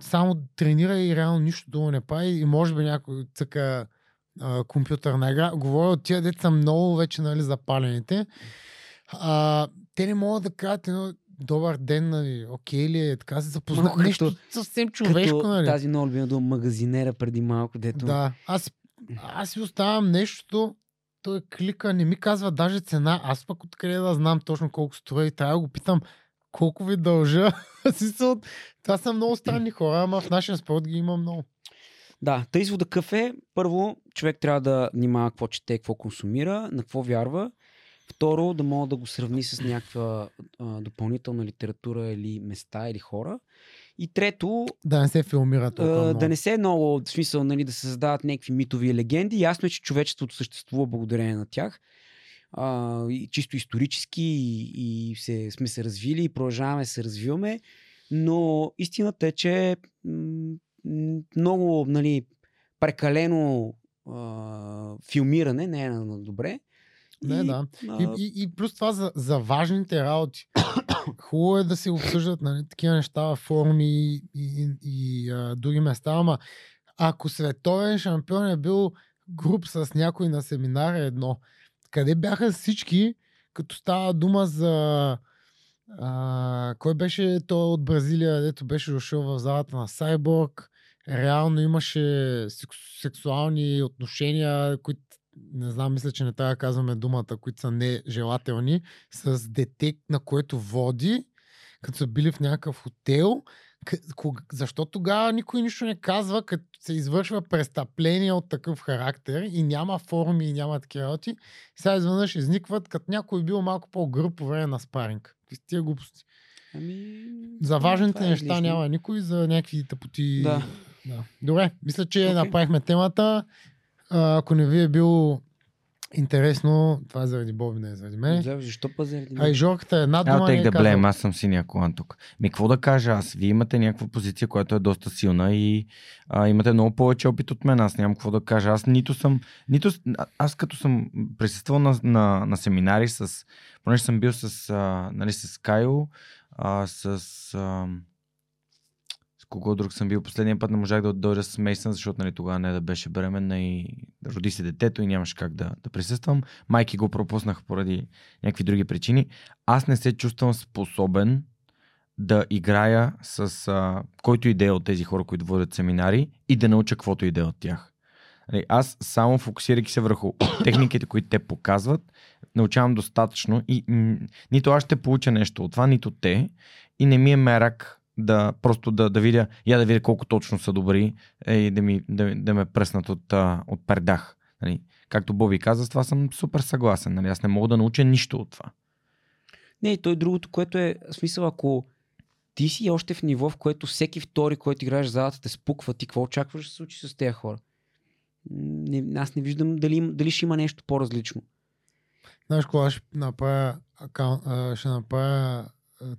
само тренира и реално нищо друго не прави и може би някой цъка а, компютърна игра. Говоря от тия деца много вече нали, запалените. А, те не могат да кажат едно добър ден, нали, окей ли е, така се запознат. Малко Нещо като- съвсем човешко, Като нали. тази много любима дума магазинера преди малко, дето. Да, аз, аз си оставям нещото, той клика, не ми казва даже цена, аз пък откъде да знам точно колко струва и трябва да го питам колко ви дължа. Това са много странни хора, ама в нашия спорт ги има много. Да, тъй извода какъв е? Първо, човек трябва да внимава какво чете, какво консумира, на какво вярва. Второ, да мога да го сравни с някаква а, допълнителна литература или места или хора. И трето, Да не се филмира толкова много. да не се е много в смисъл нали, да се създават някакви митови и легенди. Ясно е, че човечеството съществува благодарение на тях. А, и чисто исторически и, и се, сме се развили и продължаваме се развиваме. Но истината е, че много нали, прекалено а, филмиране не е на, добре. Не, И, да. а, И, и, и плюс това за, за важните работи. Хубаво е да се обсъждат нали, такива неща в форуми и, и, и а, други места, ама ако световен шампион е бил груп с някой на семинар е едно. Къде бяха всички, като става дума за а, кой беше той от Бразилия, дето беше дошъл в залата на Сайборг. Реално имаше секс- сексуални отношения, които не знам, мисля, че не трябва да казваме думата, които са нежелателни, с дете, на което води, като са били в някакъв хотел. Защо тогава никой нищо не казва, като се извършва престъпление от такъв характер и няма форуми и няма такива работи. Сега изведнъж изникват, като някой бил малко по-гръб по време на спаринг. Са тия глупости. Ами, За важните е неща излишно. няма никой, за някакви тъпоти. Да. да. Добре, мисля, че Окей. направихме темата. А, ако не ви е било интересно, това е заради Боби, не е заради мен. Да, Защо па заради А и Жорката е една I'll дума. не take е the blame, аз съм синия колан тук. Ми, какво да кажа аз? Вие имате някаква позиция, която е доста силна и а, имате много повече опит от мен. Аз нямам какво да кажа. Аз нито съм, нито, а- аз като съм присъствал на, на, на семинари с, понеже съм бил с, а, нали, с Кайо, а, с, а, кого друг съм бил. Последния път не можах да дойда с Мейсън, защото нали, тогава не да беше бременна и роди се детето и нямаше как да, да присъствам. Майки го пропуснах поради някакви други причини. Аз не се чувствам способен да играя с а, който и да е от тези хора, които водят семинари и да науча каквото и да е от тях. Нали, Аз само фокусирайки се върху техниките, които те показват, научавам достатъчно и м- нито аз ще получа нещо от това, нито те и не ми е мерак да просто да, да видя, я да видя колко точно са добри е, и да, ми, да, да ме пръснат от, а, от пердах. Нали? Както Боби каза, с това съм супер съгласен. Нали? Аз не мога да науча нищо от това. Не, и той другото, което е, смисъл, ако ти си още в ниво, в което всеки втори, който играеш в залата, те спуква, ти какво очакваш да се случи с тези хора? Не, аз не виждам дали, дали ще има нещо по-различно. Знаеш кога ще направя, ще направя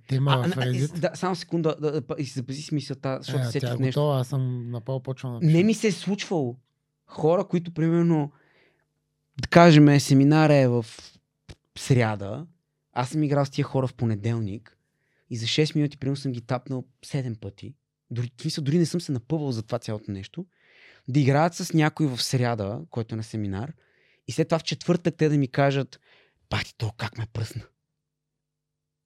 тема А, в Reddit? да, само секунда, да, да, и запази си мисълта, защото Е, сетих е нещо. готова, аз съм направо почвам да пиша. Не ми се е случвало. Хора, които примерно, да кажем, семинар е в сряда, аз съм играл с тия хора в понеделник и за 6 минути примерно съм ги тапнал 7 пъти. Дори, смисъл, дори не съм се напъвал за това цялото нещо. Да играят с някой в сряда, който е на семинар, и след това в четвъртък те да ми кажат, бати, то как ме пръсна.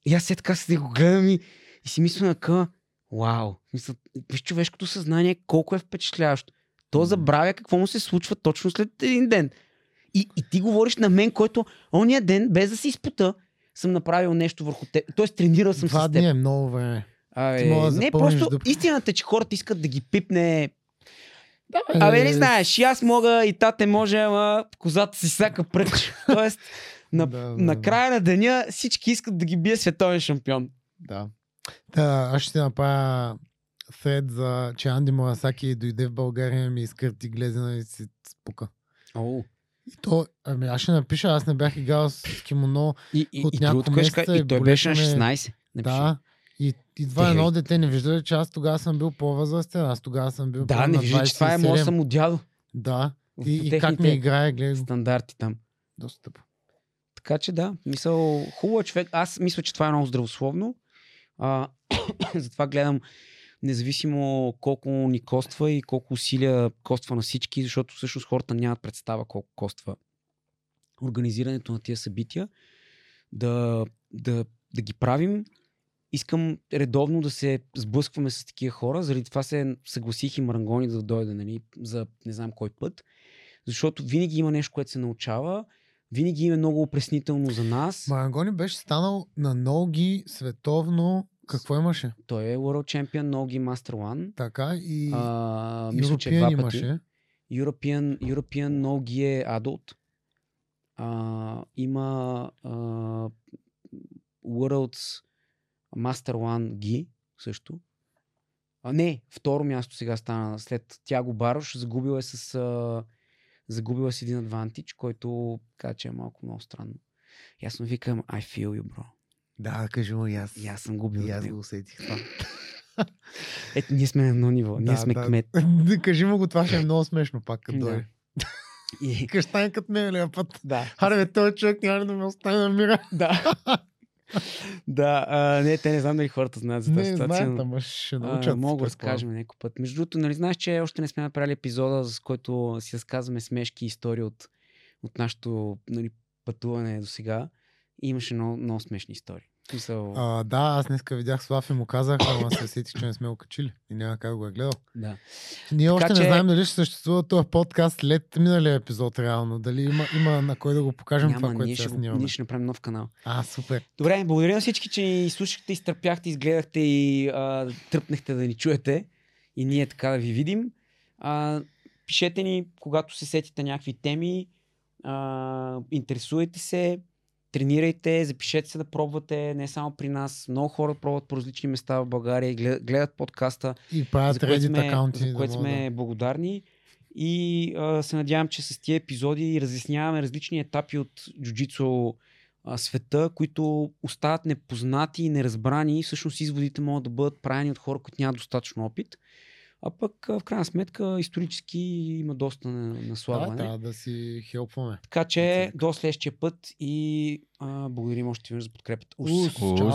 И аз след така се го гледам и, и си мисля на къ, вау, смисъл, виж човешкото съзнание колко е впечатляващо. То забравя какво му се случва точно след един ден. И, и ти говориш на мен, който ония ден, без да се изпута, съм направил нещо върху теб. Тоест тренирал съм Два с теб. дни е много време. Абе, да не, просто дупки. истината е, че хората искат да ги пипне. Да, Абе, не знаеш, и аз мога, и тате може, ама козата си всяка пръч. Тоест, на, Да, да, на да. края на деня всички искат да ги бие световен шампион. Да. Та, аз ще направя thread за, че Анди Мурасаки дойде в България ми изкърти глезена и си спука. О. И то, ами аз ще напиша, аз не бях играл с кимоно. И, и, От и няколко месеца и и той беше на болеше ме- 16. Напиши. Да. И, и Те- едно дете не вижда, че аз тогава съм бил по-възрастен. Аз тогава съм бил Да, не вижда, че това е 27. моят само дядо. Да. И, и как ми играе, гледай стандарти там. Доста тъпо. Така че да, мисъл, хубаво е човек. Аз мисля, че това е много здравословно. А, затова гледам независимо колко ни коства и колко усилия коства на всички, защото всъщност хората нямат представа колко коства организирането на тия събития. да, да, да ги правим. Искам редовно да се сблъскваме с такива хора, заради това се съгласих и Марангони да дойде нали, за не знам кой път. Защото винаги има нещо, което се научава, винаги има много опреснително за нас. Марангони беше станал на ноги световно. Какво имаше? Той е World Champion Ноги Master One. Така и А, мисля, че два пъти. имаше. European, European ноги е Adult. А, има а, World's Master One Gi също. А, не, второ място сега стана след Тяго Барош. Загубил е с, а, загубил е с един адвантич, който каза, че е малко много странно. И аз му викам, I feel you, bro. Да, кажи му и аз. И аз съм губил. И аз го усетих това. Ето, ние сме на едно ниво. Ние Да, сме да. кмет. Да, кажи му го, това ще е много смешно пак, като дойде. И... Като мен лева път? Да. Аре, бе, този човек няма да ме остане на мира. Да. да, а, не, те не знам дали хората знаят за тази Не, ситуация. знаят, но- ама ще А, научат. мога да разкажем някой път. Между другото, нали знаеш, че още не сме направили епизода, с който си разказваме смешки и истории от, от нашето нали, пътуване до сега. И имаше много, много смешни истории. Смисъл, А, да, аз днеска видях Слав и му казах, ама се сетих, че не сме го качили. И няма как го е гледал. да. Ние още че- не знаем дали ще съществува този подкаст след миналия епизод реално. Дали има, има на кой да го покажем Няма, това, ние което ще, сега го, ние ще направим нов канал. А, супер. Добре, благодаря на всички, че ни слушахте, изтърпяхте, изгледахте и а, тръпнахте да ни чуете. И ние така да ви видим. А, пишете ни, когато се сетите някакви теми. А, интересувайте се, тренирайте, запишете се да пробвате, не само при нас. Много хора пробват по различни места в България гледат, гледат подкаста, И правят за което сме, акаунти. за да което могат сме благодарни. И а, се надявам, че с тия епизоди разясняваме различни етапи от джуджицу а, света, които остават непознати и неразбрани. Всъщност изводите могат да бъдат правени от хора, които нямат достатъчно опит. А пък в крайна сметка исторически има доста на- Да, наслабване. трябва да си хелпваме. Така че Оценка. до следващия път и а, благодарим още веднъж за подкрепата. Ус! Ус. Чао.